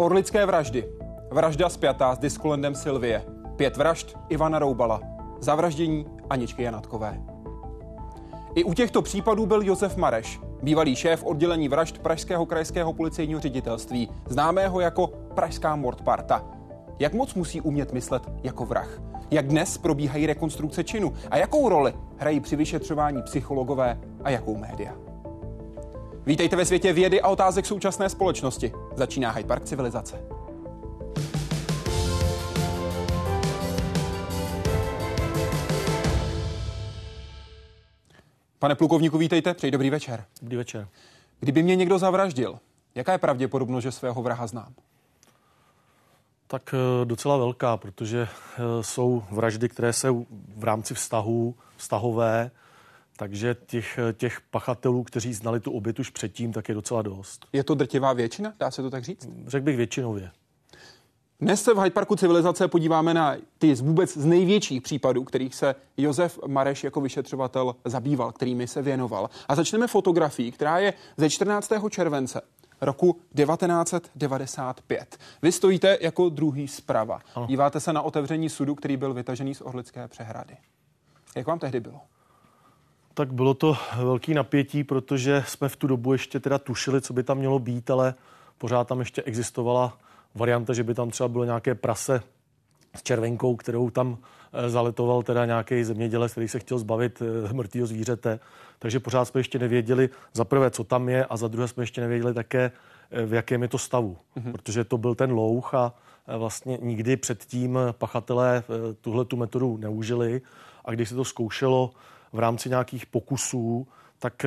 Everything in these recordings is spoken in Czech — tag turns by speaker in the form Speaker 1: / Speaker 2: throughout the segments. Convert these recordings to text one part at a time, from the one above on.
Speaker 1: Orlické vraždy. Vražda spjatá s diskolendem Silvie. Pět vražd Ivana Roubala. Zavraždění Aničky Janatkové. I u těchto případů byl Josef Mareš, bývalý šéf oddělení vražd Pražského krajského policejního ředitelství, známého jako Pražská mordparta. Jak moc musí umět myslet jako vrah? Jak dnes probíhají rekonstrukce činu? A jakou roli hrají při vyšetřování psychologové a jakou média? Vítejte ve světě vědy a otázek současné společnosti. Začíná Hyde Park civilizace. Pane plukovníku, vítejte, přeji dobrý večer.
Speaker 2: Dobrý večer.
Speaker 1: Kdyby mě někdo zavraždil, jaká je pravděpodobnost, že svého vraha znám?
Speaker 2: Tak eh, docela velká, protože eh, jsou vraždy, které se v rámci vztahů, vztahové, takže těch, těch pachatelů, kteří znali tu oběť už předtím, tak je docela dost.
Speaker 1: Je to drtivá většina, dá se to tak říct?
Speaker 2: Řekl bych většinově.
Speaker 1: Dnes se v Hyde Parku civilizace podíváme na ty z vůbec z největších případů, kterých se Josef Mareš jako vyšetřovatel zabýval, kterými se věnoval. A začneme fotografií, která je ze 14. července roku 1995. Vy stojíte jako druhý zprava. Ano. Díváte se na otevření sudu, který byl vytažený z Orlické přehrady. Jak vám tehdy bylo?
Speaker 2: Tak bylo to velký napětí, protože jsme v tu dobu ještě teda tušili, co by tam mělo být, ale pořád tam ještě existovala varianta, že by tam třeba bylo nějaké prase s červenkou, kterou tam eh, zaletoval teda nějaký zemědělec, který se chtěl zbavit eh, mrtvého zvířete. Takže pořád jsme ještě nevěděli za prvé, co tam je a za druhé jsme ještě nevěděli také, eh, v jakém je to stavu. Mm-hmm. Protože to byl ten louch a vlastně nikdy předtím pachatelé tuhle tu metodu neužili. A když se to zkoušelo v rámci nějakých pokusů, tak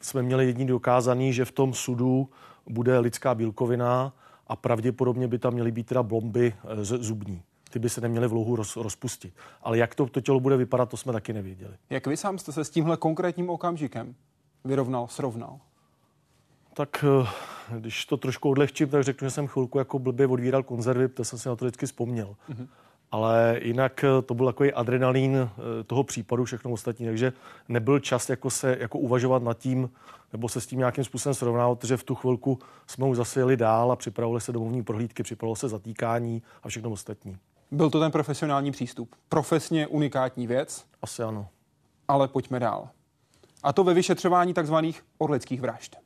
Speaker 2: jsme měli jediný dokázaný, že v tom sudu bude lidská bílkovina a pravděpodobně by tam měly být teda blomby eh, zubní. Ty by se neměly v louhu roz, rozpustit. Ale jak to, to tělo bude vypadat, to jsme taky nevěděli.
Speaker 1: Jak vy sám jste se s tímhle konkrétním okamžikem vyrovnal, srovnal?
Speaker 2: Tak eh, když to trošku odlehčím, tak řeknu, že jsem chvilku jako blbě odvíral konzervy, to jsem si na to vždycky vzpomněl. Mm-hmm ale jinak eh, to byl takový adrenalín eh, toho případu, všechno ostatní, takže nebyl čas jako se jako uvažovat nad tím, nebo se s tím nějakým způsobem srovnávat, protože v tu chvilku jsme už zase jeli dál a připravovali se domovní prohlídky, připravovalo se zatýkání a všechno ostatní.
Speaker 1: Byl to ten profesionální přístup. Profesně unikátní věc.
Speaker 2: Asi ano.
Speaker 1: Ale pojďme dál. A to ve vyšetřování takzvaných orlických vražd.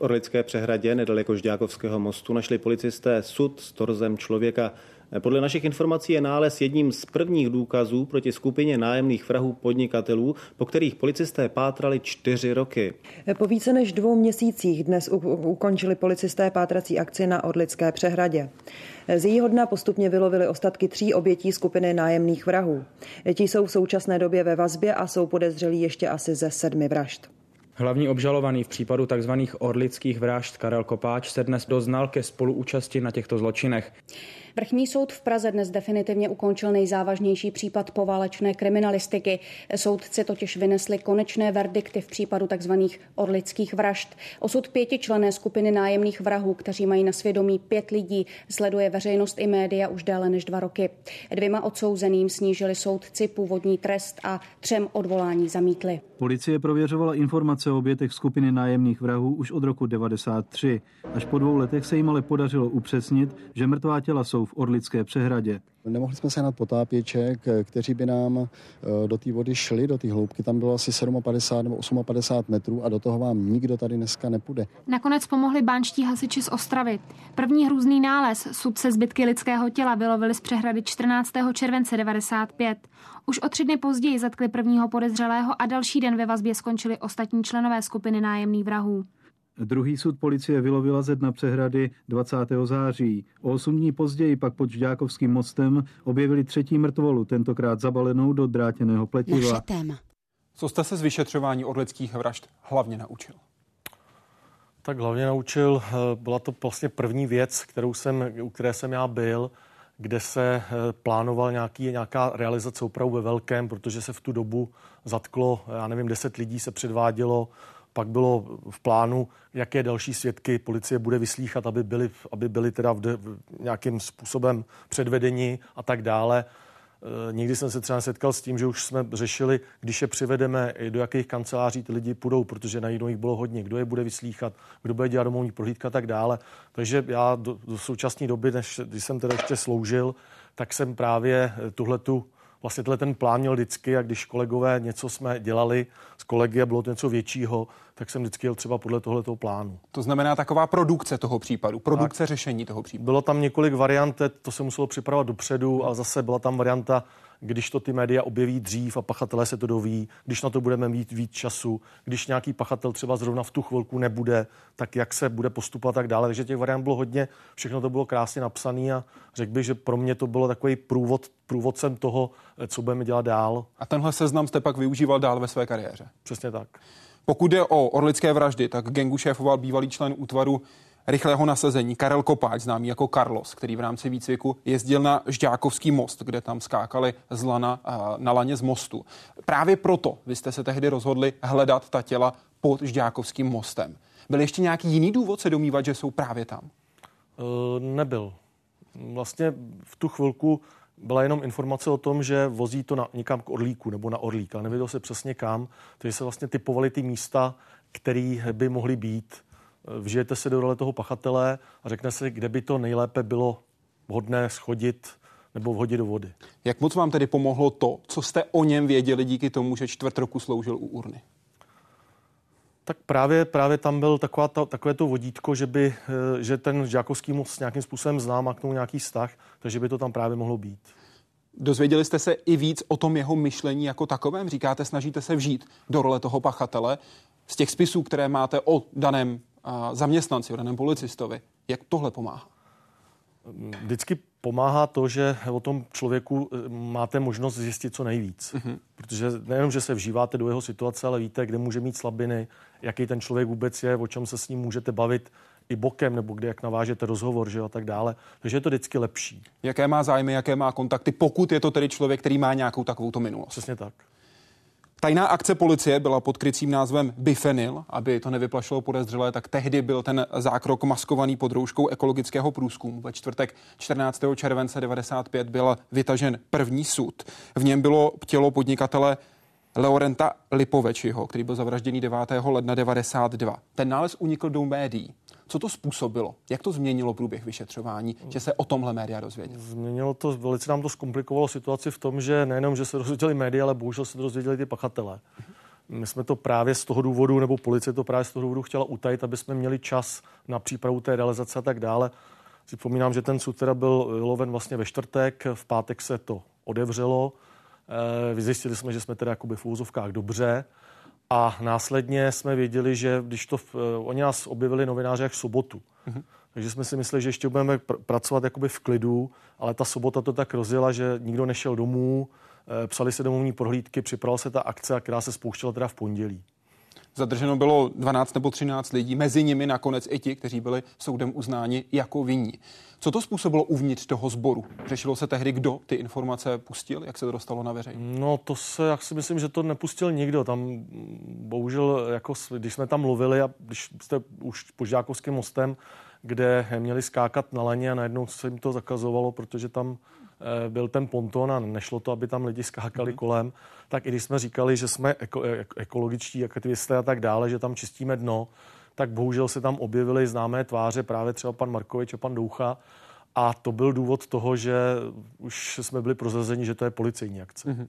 Speaker 3: Orlické přehradě nedaleko Žďákovského mostu našli policisté sud s torzem člověka. Podle našich informací je nález jedním z prvních důkazů proti skupině nájemných vrahů podnikatelů, po kterých policisté pátrali čtyři roky.
Speaker 4: Po více než dvou měsících dnes ukončili policisté pátrací akci na Orlické přehradě. Z jejího dna postupně vylovili ostatky tří obětí skupiny nájemných vrahů. Ti jsou v současné době ve vazbě a jsou podezřelí ještě asi ze sedmi vražd.
Speaker 5: Hlavní obžalovaný v případu tzv. orlických vražd Karel Kopáč se dnes doznal ke spoluúčasti na těchto zločinech.
Speaker 6: Vrchní soud v Praze dnes definitivně ukončil nejzávažnější případ poválečné kriminalistiky. Soudci totiž vynesli konečné verdikty v případu tzv. orlických vražd. Osud pětičlené skupiny nájemných vrahů, kteří mají na svědomí pět lidí, sleduje veřejnost i média už déle než dva roky. Dvěma odsouzeným snížili soudci původní trest a třem odvolání zamítli.
Speaker 7: Policie prověřovala informace o obětech skupiny nájemných vrahů už od roku 93. Až po dvou letech se jim ale podařilo upřesnit, že mrtvá těla jsou v Orlické přehradě.
Speaker 8: Nemohli jsme se nad potápěček, kteří by nám eh, do té vody šli, do té hloubky. Tam bylo asi 57 nebo 58 metrů a do toho vám nikdo tady dneska nepůjde.
Speaker 9: Nakonec pomohli bánští hasiči z Ostravy. První hrůzný nález, sudce zbytky lidského těla, vylovili z přehrady 14. července 95. Už o tři dny později zatkli prvního podezřelého a další den ve vazbě skončili ostatní členové skupiny nájemných vrahů.
Speaker 7: Druhý sud policie vylovila ze dna přehrady 20. září. O osm dní později pak pod Žďákovským mostem objevili třetí mrtvolu, tentokrát zabalenou do drátěného pletiva.
Speaker 1: Naše téma. Co jste se z vyšetřování orlických vražd hlavně naučil?
Speaker 2: Tak hlavně naučil, eh, byla to vlastně první věc, kterou jsem, u které jsem já byl, kde se eh, plánoval nějaký, nějaká realizace opravdu ve velkém, protože se v tu dobu zatklo, já nevím, deset lidí se předvádělo, pak bylo v plánu, jaké další svědky policie bude vyslíchat, aby byli, aby byli teda v de, v nějakým způsobem předvedeni a tak dále. Eh, nikdy jsem se třeba setkal s tím, že už jsme řešili, když je přivedeme, do jakých kanceláří ty lidi půjdou, protože najednou jich bylo hodně, kdo je bude vyslíchat, kdo bude dělat domovní prohlídka a tak dále. Takže já do, do současné doby, než, když jsem teda ještě sloužil, tak jsem právě tuhletu vlastně tenhle ten plán měl vždycky a když kolegové něco jsme dělali s kolegy a bylo to něco většího, tak jsem vždycky jel třeba podle tohoto plánu.
Speaker 1: To znamená taková produkce toho případu, produkce tak. řešení toho případu.
Speaker 2: Bylo tam několik variant, to se muselo připravovat dopředu a zase byla tam varianta, když to ty média objeví dřív a pachatelé se to doví, když na to budeme mít víc času, když nějaký pachatel třeba zrovna v tu chvilku nebude, tak jak se bude postupovat tak dále. Takže těch variant bylo hodně, všechno to bylo krásně napsané a řekl bych, že pro mě to bylo takový průvod, průvodcem toho, co budeme dělat dál.
Speaker 1: A tenhle seznam jste pak využíval dál ve své kariéře?
Speaker 2: Přesně tak.
Speaker 1: Pokud jde o orlické vraždy, tak gengu šéfoval bývalý člen útvaru rychlého nasazení Karel Kopáč, známý jako Carlos, který v rámci výcviku jezdil na Žďákovský most, kde tam skákali z lana na laně z mostu. Právě proto vy jste se tehdy rozhodli hledat ta těla pod Žďákovským mostem. Byl ještě nějaký jiný důvod se domývat, že jsou právě tam?
Speaker 2: Uh, nebyl. Vlastně v tu chvilku byla jenom informace o tom, že vozí to na, někam k Orlíku nebo na Orlík, ale nevěděl se přesně kam, takže se vlastně typovaly ty místa, které by mohly být. Vžijete se do role toho pachatele a řekne se, kde by to nejlépe bylo vhodné schodit nebo vhodit do vody.
Speaker 1: Jak moc vám tedy pomohlo to, co jste o něm věděli díky tomu, že čtvrt roku sloužil u urny?
Speaker 2: Tak právě, právě tam byl taková ta, takové to vodítko, že, by, eh, že ten žákovský moc nějakým způsobem znám a k tomu nějaký vztah, takže by to tam právě mohlo být.
Speaker 1: Dozvěděli jste se i víc o tom jeho myšlení jako takovém? Říkáte, snažíte se vžít do role toho pachatele z těch spisů, které máte o daném zaměstnanci, o daném policistovi. Jak tohle pomáhá?
Speaker 2: Vždycky pomáhá to, že o tom člověku eh, máte možnost zjistit co nejvíc. Uh-huh. Protože nejenom, že se vžíváte do jeho situace, ale víte, kde může mít slabiny, jaký ten člověk vůbec je, o čem se s ním můžete bavit i bokem, nebo kde jak navážete rozhovor, že a tak dále. Takže je to vždycky lepší.
Speaker 1: Jaké má zájmy, jaké má kontakty, pokud je to tedy člověk, který má nějakou takovou minulost.
Speaker 2: Přesně tak.
Speaker 1: Tajná akce policie byla pod krycím názvem Bifenil, aby to nevyplašilo podezřelé, tak tehdy byl ten zákrok maskovaný pod rouškou ekologického průzkumu. Ve čtvrtek 14. července 95 byl vytažen první sud. V něm bylo tělo podnikatele Leorenta Lipovečiho, který byl zavražděný 9. ledna 92. Ten nález unikl do médií. Co to způsobilo? Jak to změnilo průběh vyšetřování, že se o tomhle média dozvěděli?
Speaker 2: Změnilo to, velice nám to zkomplikovalo situaci v tom, že nejenom, že se dozvěděli média, ale bohužel se dozvěděli ty pachatelé. My jsme to právě z toho důvodu, nebo policie to právě z toho důvodu chtěla utajit, aby jsme měli čas na přípravu té realizace a tak dále. Si vzpomínám, že ten sud teda byl loven vlastně ve čtvrtek, v pátek se to odevřelo. Eh, vyzjistili jsme, že jsme teda jakoby v úzovkách dobře. A následně jsme věděli, že když to, uh, oni nás objevili novináři jak sobotu. Mm-hmm. Takže jsme si mysleli, že ještě budeme pr- pracovat jakoby v klidu, ale ta sobota to tak rozjela, že nikdo nešel domů, e, psali se domovní prohlídky, připravila se ta akce, která se spouštěla teda v pondělí.
Speaker 1: Zadrženo bylo 12 nebo 13 lidí, mezi nimi nakonec i ti, kteří byli soudem uznáni jako vinní. Co to způsobilo uvnitř toho sboru? Řešilo se tehdy, kdo ty informace pustil? Jak se to dostalo na veřejnost?
Speaker 2: No to se, já si myslím, že to nepustil nikdo. Tam bohužel, jako, když jsme tam mluvili a když jste už po Žákovským mostem, kde měli skákat na laně a najednou se jim to zakazovalo, protože tam byl ten ponton a nešlo to, aby tam lidi skákali mm-hmm. kolem, tak i když jsme říkali, že jsme eko, ekologičtí aktivisté a tak dále, že tam čistíme dno, tak bohužel se tam objevily známé tváře, právě třeba pan Markovič a pan Doucha. A to byl důvod toho, že už jsme byli prozrazeni, že to je policejní akce. Mm-hmm.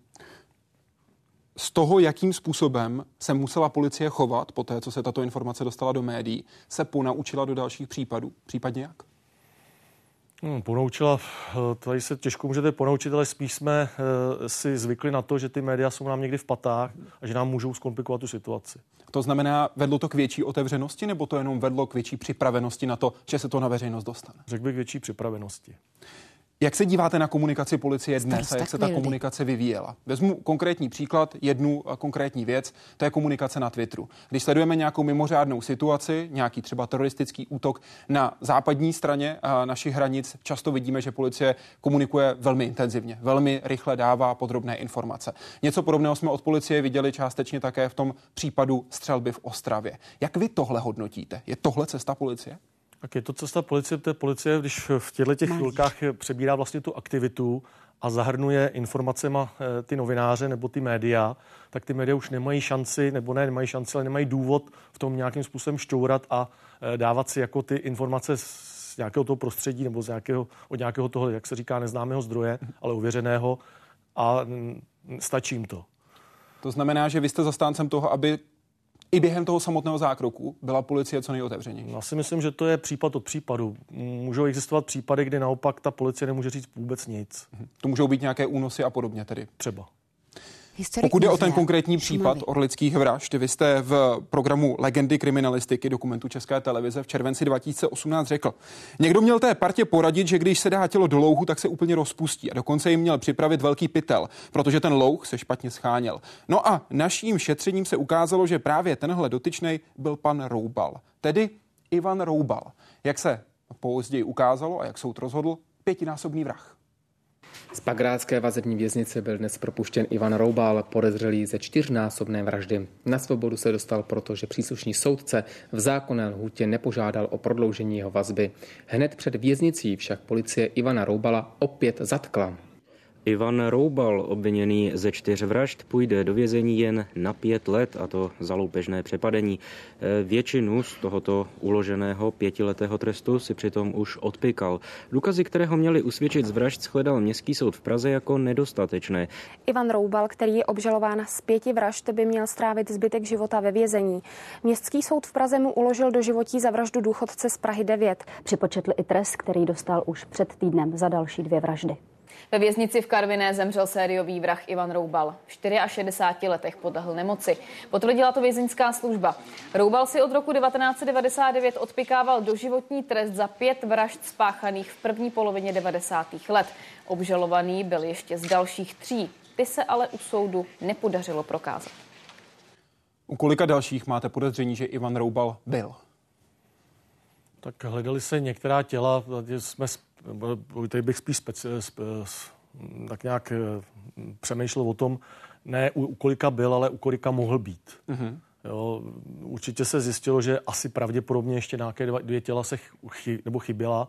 Speaker 1: Z toho, jakým způsobem se musela policie chovat po té, co se tato informace dostala do médií, se ponaučila do dalších případů, případně jak?
Speaker 2: Hmm, ponaučila, eh, tady se těžko můžete ponaučit, ale spíš jsme uh, si zvykli na to, že ty média jsou nám někdy v patách a že nám můžou zkomplikovat tu situaci.
Speaker 1: To znamená, vedlo to k větší otevřenosti, nebo to jenom vedlo k větší připravenosti na to, že se to na veřejnost dostane?
Speaker 2: Řekl bych větší připravenosti.
Speaker 1: Jak se díváte na komunikaci policie dnes a jak se ta komunikace vyvíjela? Vezmu konkrétní příklad, jednu eh, konkrétní věc, to je komunikace na Twitteru. Když sledujeme nějakou mimořádnou situaci, nějaký třeba teroristický útok na západní straně eh, našich hranic, často vidíme, že policie komunikuje velmi intenzivně, velmi rychle dává podrobné informace. Něco podobného jsme od policie viděli částečně také v tom případu střelby v Ostravě. Jak vy tohle hodnotíte? Je tohle cesta policie?
Speaker 2: Tak je to cesta policie, protože policie, když v těchto těch chvilkách přebírá vlastně tu aktivitu a zahrnuje informacema eh, ty novináře nebo ty média, tak ty média už nemají šanci, nebo ne, nemají šanci, ale nemají důvod v tom nějakým způsobem šťourat a eh, dávat si jako ty informace z nějakého toho prostředí nebo z nějakého, od nějakého toho, jak se říká, neznámého zdroje, ale uvěřeného a mm, stačí jim to.
Speaker 1: To znamená, že vy jste zastáncem toho, aby i během toho samotného zákroku byla policie co nejotevřenější.
Speaker 2: Já si myslím, že to je případ od případu. Můžou existovat případy, kdy naopak ta policie nemůže říct vůbec nic.
Speaker 1: To můžou být nějaké únosy a podobně tedy.
Speaker 2: Třeba.
Speaker 1: Historik Pokud je o ten konkrétní případ orlických vražd, vy jste v programu Legendy kriminalistiky dokumentu České televize v červenci 2018 řekl, někdo měl té partě poradit, že když se dá tělo do louhu, tak se úplně rozpustí a dokonce jim měl připravit velký pytel, protože ten louh se špatně scháněl. No a naším šetřením se ukázalo, že právě tenhle dotyčnej byl pan Roubal, tedy Ivan Roubal. Jak se později ukázalo a jak soud rozhodl, pětinásobný vrah.
Speaker 5: Z pagrátské vazební věznice byl dnes propuštěn Ivan Roubal, podezřelý ze čtyřnásobné vraždy. Na svobodu se dostal proto, že příslušný soudce v zákonné lhůtě nepožádal o prodloužení jeho vazby. Hned před věznicí však policie Ivana Roubala opět zatkla.
Speaker 10: Ivan Roubal, obviněný ze čtyř vražd, půjde do vězení jen na pět let, a to za loupežné přepadení. E, většinu z tohoto uloženého pětiletého trestu si přitom už odpykal. Důkazy, které ho měli usvědčit z vražd, shledal Městský soud v Praze jako nedostatečné.
Speaker 11: Ivan Roubal, který je obžalován z pěti vražd, by měl strávit zbytek života ve vězení. Městský soud v Praze mu uložil do životí za vraždu důchodce z Prahy 9.
Speaker 12: Připočetl i trest, který dostal už před týdnem za další dvě vraždy.
Speaker 13: Ve věznici v Karviné zemřel sériový vrah Ivan Roubal. V 64 letech podlehl nemoci. Potvrdila to vězeňská služba. Roubal si od roku 1999 odpikával doživotní trest za pět vražd spáchaných v první polovině 90. let. Obžalovaný byl ještě z dalších tří. Ty se ale u soudu nepodařilo prokázat.
Speaker 1: U kolika dalších máte podezření, že Ivan Roubal byl?
Speaker 2: Tak hledali se některá těla, jsme tady bych spíš speci, tak nějak eh, přemýšlel o tom, ne u, u kolika byl, ale u kolika mohl být. Mm-hmm. Jo, určitě se zjistilo, že asi pravděpodobně ještě nějaké dva, dvě těla se chy, nebo chyběla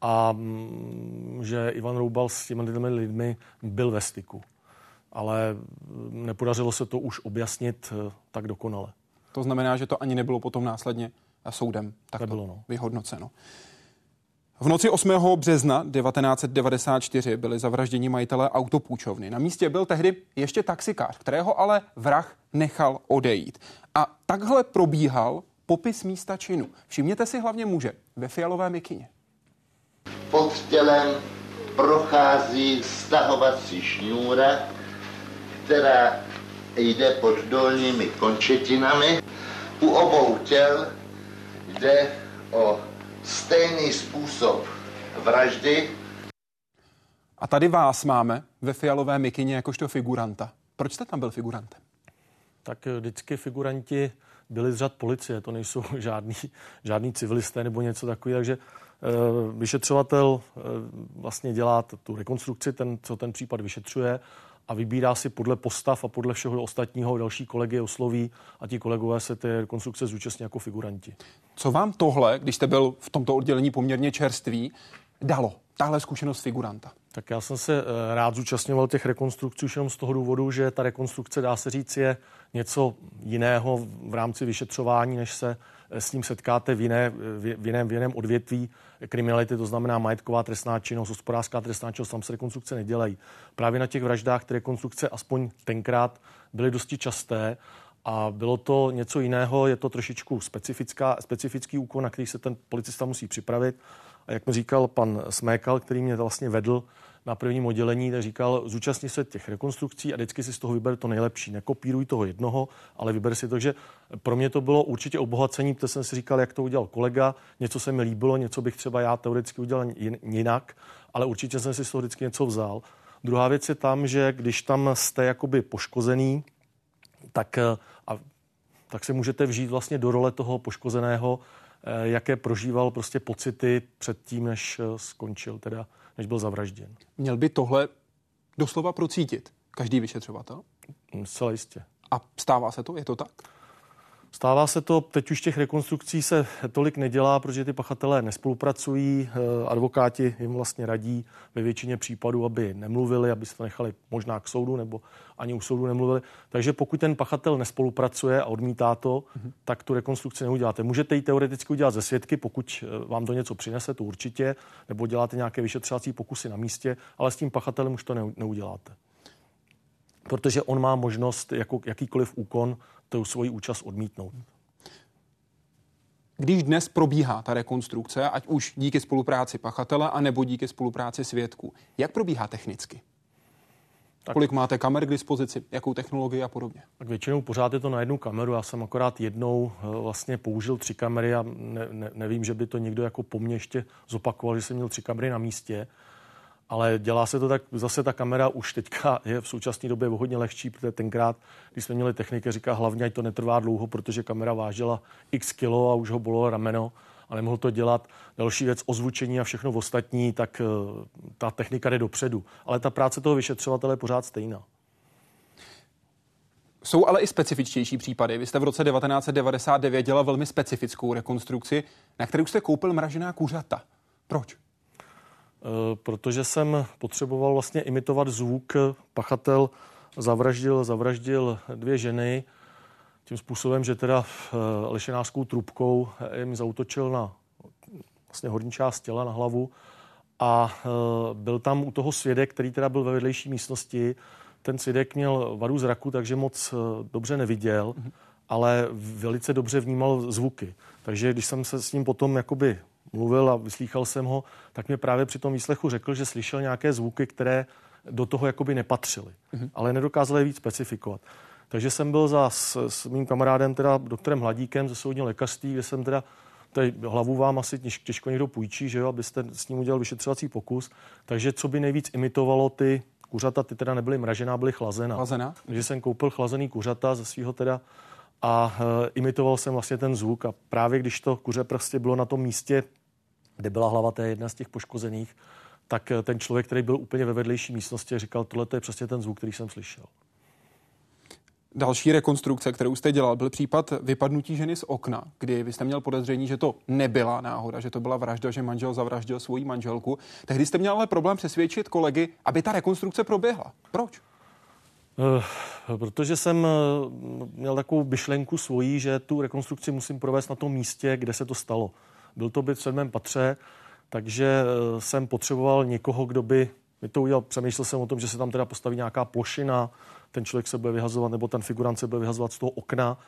Speaker 2: a mm, že Ivan Roubal s těmi lidmi byl ve styku. Ale nepodařilo se to už objasnit eh, tak dokonale.
Speaker 1: To znamená, že to ani nebylo potom následně soudem takto
Speaker 2: Nebylo, no.
Speaker 1: vyhodnoceno. V noci 8. března 1994 byli zavražděni majitelé autopůjčovny. Na místě byl tehdy ještě taxikář, kterého ale vrah nechal odejít. A takhle probíhal popis místa činu. Všimněte si hlavně muže ve fialové mikině.
Speaker 14: Pod tělem prochází stahovací šňůra, která jde pod dolními končetinami. U obou těl jde o stejný způsob vraždy.
Speaker 1: A tady vás máme ve fialové mikině jakožto figuranta. Proč jste tam byl figurantem?
Speaker 2: Tak eh, vždycky figuranti byli z řad policie, to nejsou žádný, žádný civilisté nebo něco takového, takže uh, vyšetřovatel uh, vlastně dělá tu rekonstrukci, ten, co ten případ vyšetřuje a vybírá si podle postav a podle všeho ostatního další kolegy osloví a ti kolegové se té rekonstrukce zúčastní jako figuranti.
Speaker 1: Co vám tohle, když jste byl v tomto oddělení poměrně čerstvý, dalo? Tahle zkušenost figuranta.
Speaker 2: Tak já jsem se eh, rád zúčastňoval těch rekonstrukcí už jenom z toho důvodu, že ta rekonstrukce, dá se říct, je něco jiného v rámci vyšetřování, než se s ním setkáte v, jiné, v, jiném, v jiném odvětví kriminality, to znamená majetková trestná činnost, hospodářská trestná činnost, tam se rekonstrukce nedělají. Právě na těch vraždách ty rekonstrukce aspoň tenkrát byly dosti časté a bylo to něco jiného, je to trošičku specifická, specifický úkol, na který se ten policista musí připravit. A jak mi říkal pan Smékal, který mě vlastně vedl na prvním oddělení, tak říkal, zúčastni se těch rekonstrukcí a vždycky si z toho vyber to nejlepší. Nekopíruj toho jednoho, ale vyber si to, že pro mě to bylo určitě obohacení, protože jsem si říkal, jak to udělal kolega, něco se mi líbilo, něco bych třeba já teoreticky udělal jinak, ale určitě jsem si z toho vždycky něco vzal. Druhá věc je tam, že když tam jste jakoby poškozený, tak, eh, a, tak se můžete vžít vlastně do role toho poškozeného, eh, jaké prožíval prostě pocity před tím, než eh, skončil, teda než byl zavražděn.
Speaker 1: Měl by tohle doslova procítit každý vyšetřovatel?
Speaker 2: Zcela jistě.
Speaker 1: A stává se to? Je to tak?
Speaker 2: Stává se to, teď už těch rekonstrukcí se tolik nedělá, protože ty pachatelé nespolupracují, eh, advokáti jim vlastně radí ve většině případů, aby nemluvili, aby se to nechali možná k soudu nebo ani u soudu nemluvili. Takže pokud ten pachatel nespolupracuje a odmítá to, mm-hmm. tak tu rekonstrukci neuděláte. Můžete ji teoreticky udělat ze svědky, pokud eh, vám to něco přinese, to určitě, nebo děláte nějaké vyšetřovací pokusy na místě, ale s tím pachatelem už to neuděláte protože on má možnost jako jakýkoliv úkon tu svoji účast odmítnout.
Speaker 1: Když dnes probíhá ta rekonstrukce, ať už díky spolupráci pachatele, anebo díky spolupráci svědků, jak probíhá technicky? Tak. Kolik máte kamer k dispozici, jakou technologii a podobně?
Speaker 2: Tak většinou pořád je to na jednu kameru. Já jsem akorát jednou eh, vlastně použil tři kamery a ne, ne, nevím, že by to někdo jako po mně ještě zopakoval, že jsem měl tři kamery na místě ale dělá se to tak, zase ta kamera už teďka je v současné době hodně lehčí, protože tenkrát, když jsme měli techniky, říká hlavně, ať to netrvá dlouho, protože kamera vážila x kilo a už ho bylo rameno a nemohl to dělat. Další věc, ozvučení a všechno ostatní, tak eh, ta technika jde dopředu. Ale ta práce toho vyšetřovatele je pořád stejná.
Speaker 1: Jsou ale i specifičtější případy. Vy jste v roce 1999 dělal velmi specifickou rekonstrukci, na kterou jste koupil mražená kuřata. Proč?
Speaker 2: Eh, protože jsem potřeboval vlastně imitovat zvuk. Pachatel zavraždil, zavraždil dvě ženy tím způsobem, že teda eh, lešenářskou trubkou jim zautočil na vlastně horní část těla, na hlavu a eh, byl tam u toho svědek, který teda byl ve vedlejší místnosti. Ten svědek měl vadu zraku, takže moc dobře neviděl, mm-hmm. ale velice dobře vnímal zvuky. Takže když jsem se s ním potom jakoby mluvil a vyslýchal jsem ho, tak mě právě při tom výslechu řekl, že slyšel nějaké zvuky, které do toho jakoby nepatřily, mm-hmm. ale nedokázal je víc specifikovat. Takže jsem byl za s, s mým kamarádem, teda doktorem Hladíkem ze soudního lékařství, kde jsem teda tady hlavu vám asi těžko někdo půjčí, že jo, abyste s ním udělal vyšetřovací pokus. Takže co by nejvíc imitovalo ty kuřata, ty teda nebyly mražená, byly chlazená.
Speaker 1: Chlazená?
Speaker 2: Takže jsem koupil chlazený kuřata ze svého teda a e, imitoval jsem vlastně ten zvuk a právě když to kuře prostě bylo na tom místě, kde byla hlava té jedna z těch poškozených, tak e, ten člověk, který byl úplně ve vedlejší místnosti, říkal, tohle je přesně ten zvuk, který jsem slyšel.
Speaker 1: Další rekonstrukce, kterou jste dělal, byl případ vypadnutí ženy z okna, kdy vy jste měl podezření, že to nebyla náhoda, že to byla vražda, že manžel zavraždil svoji manželku. Tehdy jste měl ale problém přesvědčit kolegy, aby ta rekonstrukce proběhla. Proč?
Speaker 2: Uh, protože jsem eh, měl takovou myšlenku svojí, že tu rekonstrukci musím provést na tom místě, kde se to stalo. Byl to byt v sedmém patře, takže eh, jsem potřeboval někoho, kdo by mi to udělal. Přemýšlel jsem o tom, že se tam teda postaví nějaká plošina, ten člověk se bude vyhazovat, nebo ten figurant se bude vyhazovat z toho okna.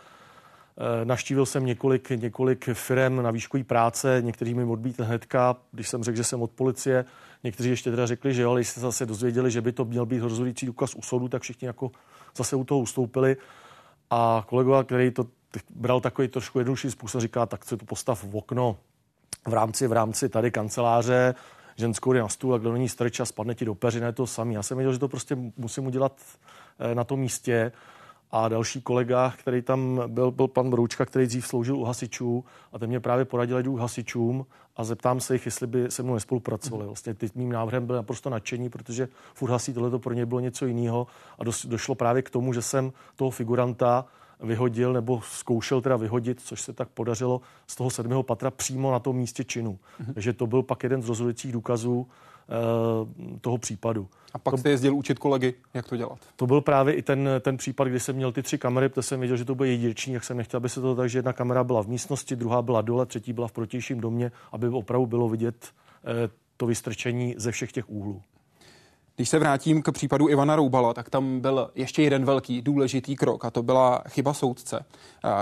Speaker 2: Eh, naštívil jsem několik, několik firm na výškový práce, někteří mi odbít hnedka, když jsem řekl, že jsem od policie. Někteří ještě teda řekli, že jo, ale když se zase dozvěděli, že by to měl být rozhodující důkaz u soudu, tak všichni jako zase u toho ustoupili. A kolega, který to bral takový trošku jednodušší způsob, říká, tak se to postav v okno v rámci, v rámci tady kanceláře, ženskou jde na stůl a kdo není strč a spadne ti do peřiny, to samý. Já jsem věděl, že to prostě musím udělat eh, na tom místě a další kolega, který tam byl, byl pan Broučka, který dřív sloužil u hasičů a ten mě právě poradil, jdu k hasičům a zeptám se jich, jestli by se mnou nespolupracovali. Vlastně teď mým návrhem byl naprosto nadšení, protože furt hasí tohle to pro ně bylo něco jiného a došlo právě k tomu, že jsem toho figuranta vyhodil nebo zkoušel teda vyhodit, což se tak podařilo z toho sedmého patra přímo na tom místě činu. Mm-hmm. Takže to byl pak jeden z rozhodujících důkazů toho případu.
Speaker 1: A pak to, jste jezdil učit kolegy, jak to dělat?
Speaker 2: To byl právě i ten, ten případ, kdy jsem měl ty tři kamery, protože jsem věděl, že to bude jedinečný, jak jsem nechtěl, aby se to tak, že jedna kamera byla v místnosti, druhá byla dole, třetí byla v protějším domě, aby opravdu bylo vidět e, to vystrčení ze všech těch úhlů.
Speaker 1: Když se vrátím k případu Ivana Roubala, tak tam byl ještě jeden velký důležitý krok a to byla chyba soudce,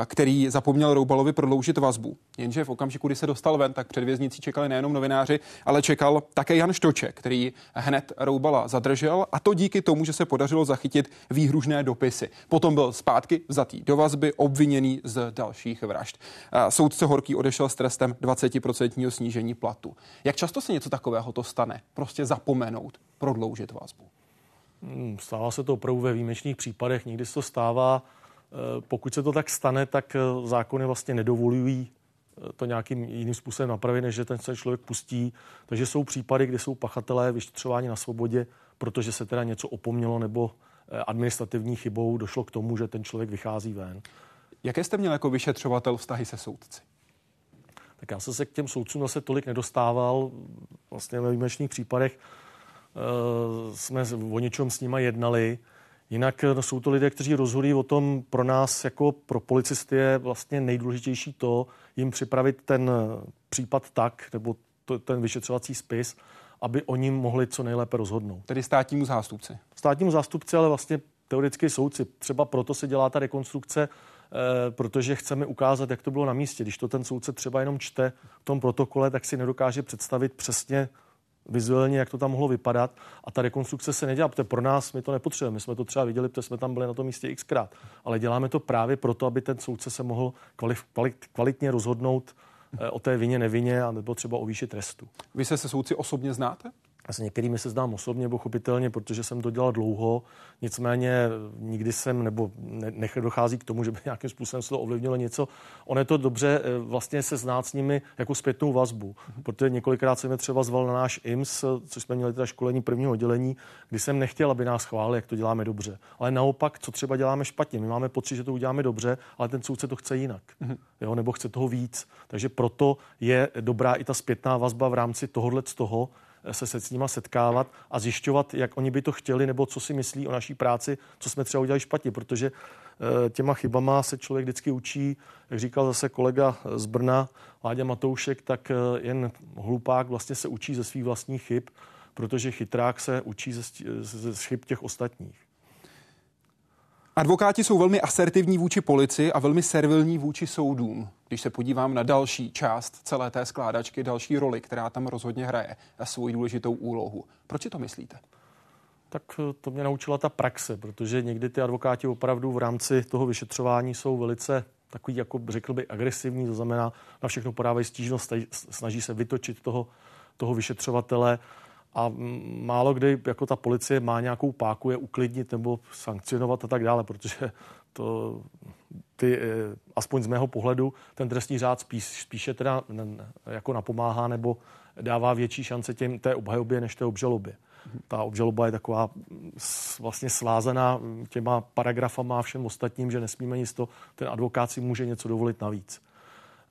Speaker 1: který zapomněl Roubalovi prodloužit vazbu. Jenže v okamžiku, kdy se dostal ven, tak před věznicí čekali nejenom novináři, ale čekal také Jan Štoček, který hned Roubala zadržel a to díky tomu, že se podařilo zachytit výhružné dopisy. Potom byl zpátky vzatý do vazby, obviněný z dalších vražd. Soudce Horký odešel s trestem 20% snížení platu. Jak často se něco takového to stane? Prostě zapomenout, prodloužit prodloužit vazbu?
Speaker 2: Hmm, stává se to opravdu ve výjimečných případech, někdy se to stává. Eh, pokud se to tak stane, tak eh, zákony vlastně nedovolují eh, to nějakým jiným způsobem napravit, než že ten se člověk pustí. Takže jsou případy, kdy jsou pachatelé vyšetřování na svobodě, protože se teda něco opomnělo nebo administrativní chybou došlo k tomu, že ten člověk vychází ven.
Speaker 1: Jaké jste měl jako vyšetřovatel vztahy se soudci?
Speaker 2: Tak já jsem se k těm soudcům zase tolik nedostával. Vlastně ve výjimečných případech jsme o něčem s nima jednali. Jinak no, jsou to lidé, kteří rozhodují o tom, pro nás jako pro policisty je vlastně nejdůležitější to, jim připravit ten případ tak, nebo to, ten vyšetřovací spis, aby oni mohli co nejlépe rozhodnout.
Speaker 1: Tedy státnímu zástupci.
Speaker 2: Státnímu zástupci, ale vlastně teoreticky soudci. Třeba proto se dělá ta rekonstrukce, eh, protože chceme ukázat, jak to bylo na místě. Když to ten soudce třeba jenom čte v tom protokole, tak si nedokáže představit přesně vizuálně, jak to tam mohlo vypadat. A ta rekonstrukce se nedělá, protože pro nás my to nepotřebujeme. My jsme to třeba viděli, protože jsme tam byli na tom místě xkrát. Ale děláme to právě proto, aby ten soudce se mohl kvalit, kvalitně rozhodnout eh, o té vině, nevině, nebo třeba o výši trestu.
Speaker 1: Vy se se soudci osobně znáte?
Speaker 2: S některými se znám osobně, pochopitelně, protože jsem to dělal dlouho. Nicméně nikdy jsem, nebo ne, dochází k tomu, že by nějakým způsobem se to ovlivnilo něco. On je to dobře eh, vlastně se znát s nimi jako zpětnou vazbu, protože několikrát jsem je třeba zval na náš IMS, což jsme měli teda školení prvního oddělení, kdy jsem nechtěl, aby nás chválili, jak to děláme dobře. Ale naopak, co třeba děláme špatně. My máme pocit, že to uděláme dobře, ale ten soudce to chce jinak. Mm-hmm. Jo, nebo chce toho víc. Takže proto je dobrá i ta zpětná vazba v rámci tohohle z toho, se, se s nima setkávat a zjišťovat, jak oni by to chtěli, nebo co si myslí o naší práci, co jsme třeba udělali špatně, protože eh, těma chybama se člověk vždycky učí, jak říkal zase kolega z Brna, Láďa Matoušek, tak eh, jen hlupák vlastně se učí ze svých vlastních chyb, protože chytrák se učí ze, ze chyb těch ostatních.
Speaker 1: Advokáti jsou velmi asertivní vůči policii a velmi servilní vůči soudům. Když se podívám na další část celé té skládačky, další roli, která tam rozhodně hraje a svoji důležitou úlohu. Proč si to myslíte?
Speaker 2: Tak eh, to mě naučila ta praxe, protože někdy ty advokáti opravdu v rámci toho vyšetřování jsou velice takový, jako řekl by, agresivní, to znamená, na všechno podávají stížnost, snaží se vytočit toho, toho vyšetřovatele a málo kdy jako ta policie má nějakou páku je uklidnit nebo sankcionovat a tak dále, protože to ty, eh, aspoň z mého pohledu, ten trestní řád spíš, spíše teda jako napomáhá nebo dává větší šance těm, té obhajobě než té obžalobě. Ta obžaloba je taková vlastně svázaná těma paragrafama a všem ostatním, že nesmíme nic to, ten advokát si může něco dovolit navíc.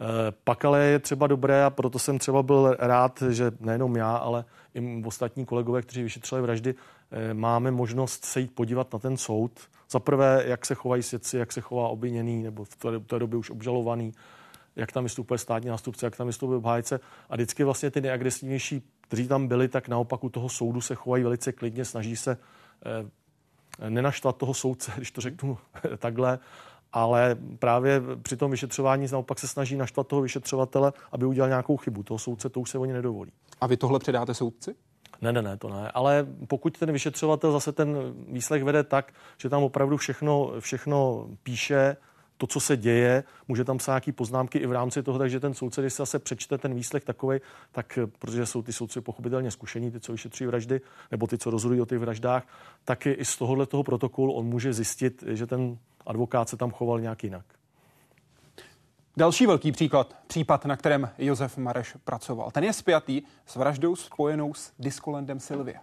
Speaker 2: Eh, pak ale je třeba dobré a proto jsem třeba byl rád, že nejenom já, ale i ostatní kolegové, kteří vyšetřili vraždy, eh, máme možnost se jít podívat na ten soud. Za prvé, jak se chovají svědci, jak se chová obviněný, nebo v té, době už obžalovaný, jak tam vystupuje státní nástupce, jak tam vystupuje obhájce. A vždycky vlastně ty nejagresivnější, kteří tam byli, tak naopak u toho soudu se chovají velice klidně, snaží se eh, nenaštvat toho soudce, když to řeknu takhle, ale právě při tom vyšetřování naopak se snaží naštvat toho vyšetřovatele, aby udělal nějakou chybu. Toho soudce to už se oni nedovolí.
Speaker 1: A vy tohle předáte soudci?
Speaker 2: Ne, ne, ne, to ne. Ale pokud ten vyšetřovatel zase ten výslech vede tak, že tam opravdu všechno, všechno píše, to, co se děje, může tam psát nějaký poznámky i v rámci toho, takže ten soudce, když se zase přečte ten výslech takový, tak protože jsou ty soudci pochopitelně zkušení, ty, co vyšetří vraždy, nebo ty, co rozhodují o těch vraždách, tak i z tohohle toho protokolu on může zjistit, že ten advokát se tam choval nějak jinak.
Speaker 1: Další velký příklad, případ, na kterém Josef Mareš pracoval. Ten je spjatý s vraždou spojenou s diskolendem Silvie.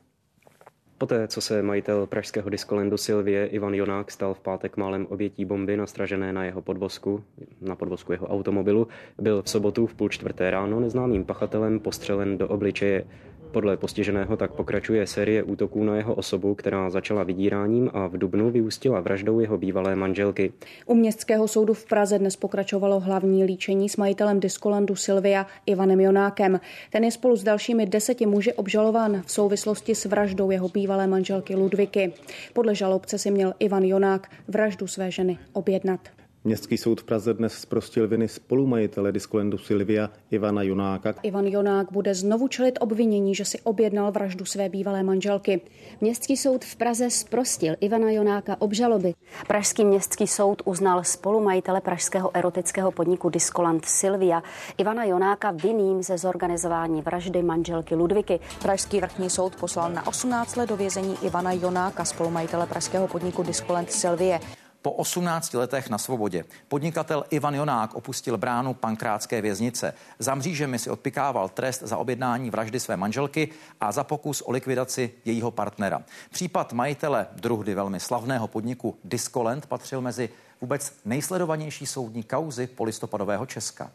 Speaker 10: Poté, co se majitel pražského diskolendu Silvie Ivan Jonák stal v pátek málem obětí bomby nastražené na jeho podvozku, na podvozku jeho automobilu, byl v sobotu v půl čtvrté ráno neznámým pachatelem postřelen do obličeje. Podle postiženého tak pokračuje série útoků na jeho osobu, která začala vydíráním a v Dubnu vyústila vraždou jeho bývalé manželky.
Speaker 6: U městského soudu v Praze dnes pokračovalo hlavní líčení s majitelem diskolandu Silvia Ivanem Jonákem. Ten je spolu s dalšími deseti muži obžalován v souvislosti s vraždou jeho bývalé manželky Ludviky. Podle žalobce si měl Ivan Jonák vraždu své ženy objednat.
Speaker 3: Městský soud v Praze dnes zprostil viny spolumajitele diskolendu Silvia Ivana Jonáka.
Speaker 6: Ivan Jonák bude znovu čelit obvinění, že si objednal vraždu své bývalé manželky.
Speaker 12: Městský soud v Praze zprostil Ivana Jonáka obžaloby. Pražský městský soud uznal spolumajitele pražského erotického podniku Diskoland Silvia Ivana Jonáka vinným ze zorganizování vraždy manželky Ludviky.
Speaker 15: Pražský vrchní soud poslal na 18 let do vězení Ivana Jonáka, spolumajitele pražského podniku Diskoland Silvie.
Speaker 16: Po 18 letech na svobodě podnikatel Ivan Jonák opustil bránu pankrátské věznice. Za mřížemi si odpikával trest za objednání vraždy své manželky a za pokus o likvidaci jejího partnera. Případ majitele druhdy velmi slavného podniku Discolent patřil mezi vůbec nejsledovanější soudní kauzy polistopadového Česka.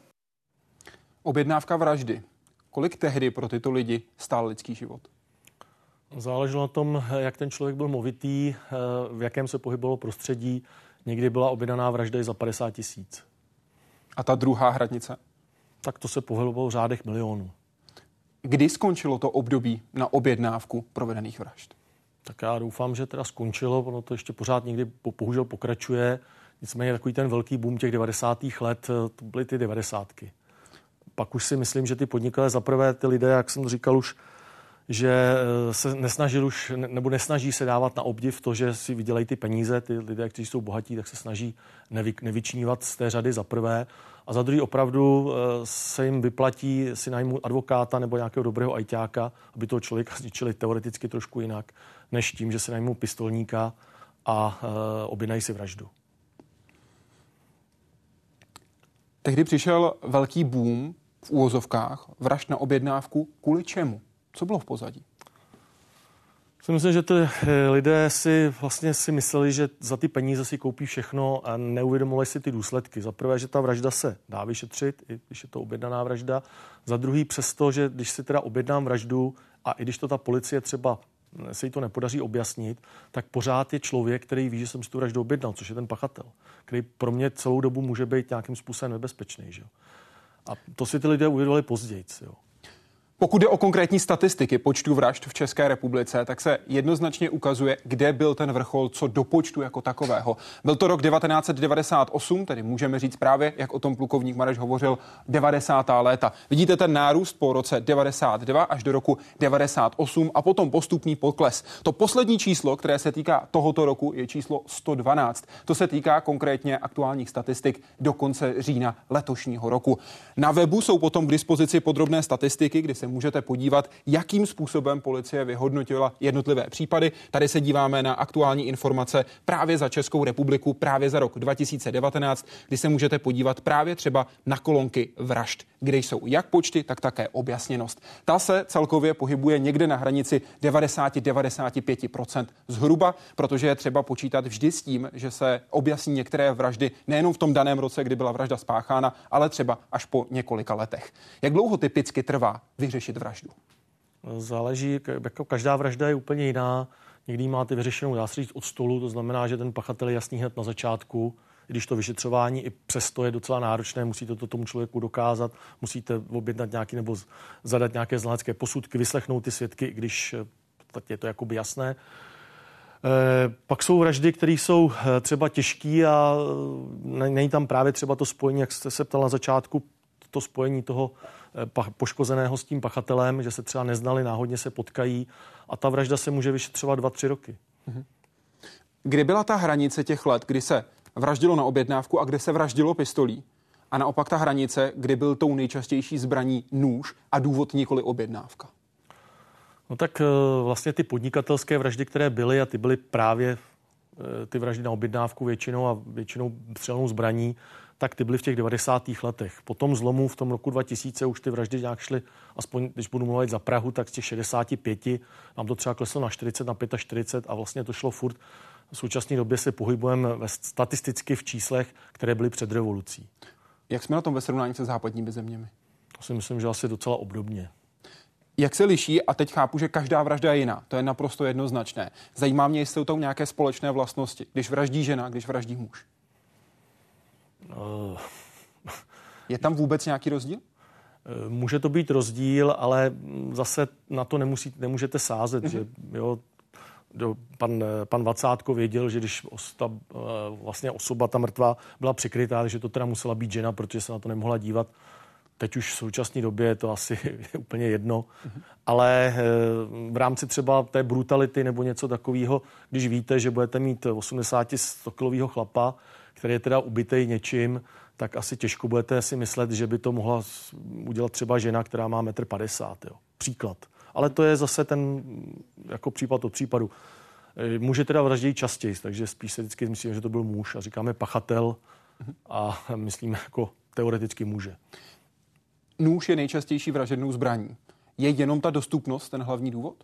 Speaker 1: Objednávka vraždy. Kolik tehdy pro tyto lidi stál lidský život?
Speaker 2: Záleželo na tom, jak ten člověk byl movitý, v jakém se pohybovalo prostředí. Někdy byla objednaná vražda i za 50 tisíc.
Speaker 1: A ta druhá hradnice?
Speaker 2: Tak to se pohybovalo v řádech milionů.
Speaker 1: Kdy skončilo to období na objednávku provedených vražd?
Speaker 2: Tak já doufám, že teda skončilo, ono to ještě pořád někdy bohužel pokračuje. Nicméně takový ten velký boom těch 90. let, to byly ty 90. Pak už si myslím, že ty podnikatelé, zaprvé ty lidé, jak jsem říkal už, že eh, se nesnaží už, nebo nesnaží se dávat na obdiv to, že si vydělají ty peníze, ty lidé, kteří jsou bohatí, tak se snaží nevy, nevyčnívat z té řady za prvé. A za druhý opravdu eh, se jim vyplatí si najmu advokáta nebo nějakého dobrého ajťáka, aby toho člověka zničili teoreticky trošku jinak, než tím, že si najmu pistolníka a uh, objednají si vraždu.
Speaker 1: Tehdy přišel velký boom v úvozovkách vražd na objednávku. Kvůli čemu? Co bylo v pozadí?
Speaker 2: Myslím, že ty eh, lidé si vlastně si mysleli, že za ty peníze si koupí všechno a neuvědomovali si ty důsledky. Za prvé, že ta vražda se dá vyšetřit, i když je to objednaná vražda. Za druhý, přesto, že když si teda objednám vraždu a i když to ta policie třeba eh, se jí to nepodaří objasnit, tak pořád je člověk, který ví, že jsem si tu vraždu objednal, což je ten pachatel, který pro mě celou dobu může být nějakým způsobem nebezpečný. Že? A to si ty lidé uvědomili později. Jo.
Speaker 1: Pokud jde o konkrétní statistiky počtu vražd v České republice, tak se jednoznačně ukazuje, kde byl ten vrchol co do počtu jako takového. Byl to rok 1998, tedy můžeme říct právě, jak o tom plukovník Mareš hovořil, 90. léta. Vidíte ten nárůst po roce 92 až do roku 98 a potom postupný pokles. To poslední číslo, které se týká tohoto roku, je číslo 112. To se týká konkrétně aktuálních statistik do konce října letošního roku. Na webu jsou potom k dispozici podrobné statistiky, kdy se můžete podívat, jakým způsobem policie vyhodnotila jednotlivé případy. Tady se díváme na aktuální informace právě za Českou republiku, právě za rok 2019, kdy se můžete podívat právě třeba na kolonky vražd, kde jsou jak počty, tak také objasněnost. Ta se celkově pohybuje někde na hranici 90-95% zhruba, protože je třeba počítat vždy s tím, že se objasní některé vraždy nejenom v tom daném roce, kdy byla vražda spáchána, ale třeba až po několika letech. Jak dlouho typicky trvá vyřešit vraždu?
Speaker 2: Záleží, jako každá vražda je úplně jiná. Někdy máte vyřešenou, dá se říct, od stolu, to znamená, že ten pachatel je jasný hned na začátku, když to vyšetřování i přesto je docela náročné, musíte to tomu člověku dokázat, musíte objednat nějaký nebo zadat nějaké znalecké posudky, vyslechnout ty svědky, když tak je to jakoby jasné. E, pak jsou vraždy, které jsou e, třeba těžké a není tam právě třeba to spojení, jak jste se ptal na začátku, to spojení toho poškozeného s tím pachatelem, že se třeba neznali, náhodně se potkají a ta vražda se může vyšetřovat dva, tři roky. Mhm.
Speaker 1: Kdy byla ta hranice těch let, kdy se vraždilo na objednávku a kde se vraždilo pistolí? A naopak ta hranice, kdy byl tou nejčastější zbraní nůž a důvod nikoli objednávka?
Speaker 2: No tak eh, vlastně ty podnikatelské vraždy, které byly a ty byly právě eh, ty vraždy na objednávku většinou a většinou střelnou zbraní, tak ty byly v těch 90. letech. Po tom zlomu v tom roku 2000 už ty vraždy nějak šly, aspoň když budu mluvit za Prahu, tak z těch 65 nám to třeba kleslo na 40, na 45 a vlastně to šlo furt. V současné době se pohybujeme statisticky v číslech, které byly před revolucí.
Speaker 1: Jak jsme na tom ve srovnání se západními zeměmi?
Speaker 2: To si myslím, že asi docela obdobně.
Speaker 1: Jak se liší, a teď chápu, že každá vražda je jiná, to je naprosto jednoznačné. Zajímá mě, jestli jsou tam nějaké společné vlastnosti, když vraždí žena, když vraždí muž. Uh, je tam vůbec nějaký rozdíl?
Speaker 2: Eh, může to být rozdíl, ale zase na to nemusí, nemůžete sázet, mm-hmm. že jo, do, pan, pan Vacátko věděl, že když osta, eh, vlastně osoba, ta mrtvá, byla přikrytá, že to teda musela být žena, protože se na to nemohla dívat. Teď už v současné době je to asi úplně jedno, mm-hmm. ale v rámci třeba té brutality nebo něco takového, když víte, že budete mít 80-100 kilového chlapa, který je teda ubitej něčím, tak asi těžko budete si myslet, že by to mohla udělat třeba žena, která má 1,50 m. Příklad. Ale to je zase ten jako případ od případu. E, Může teda vraždit častěji, takže spíš se vždycky myslím, že to byl muž a říkáme pachatel a myslím jako teoreticky muže.
Speaker 1: Nůž je nejčastější vražednou zbraní. Je jenom ta dostupnost ten hlavní důvod?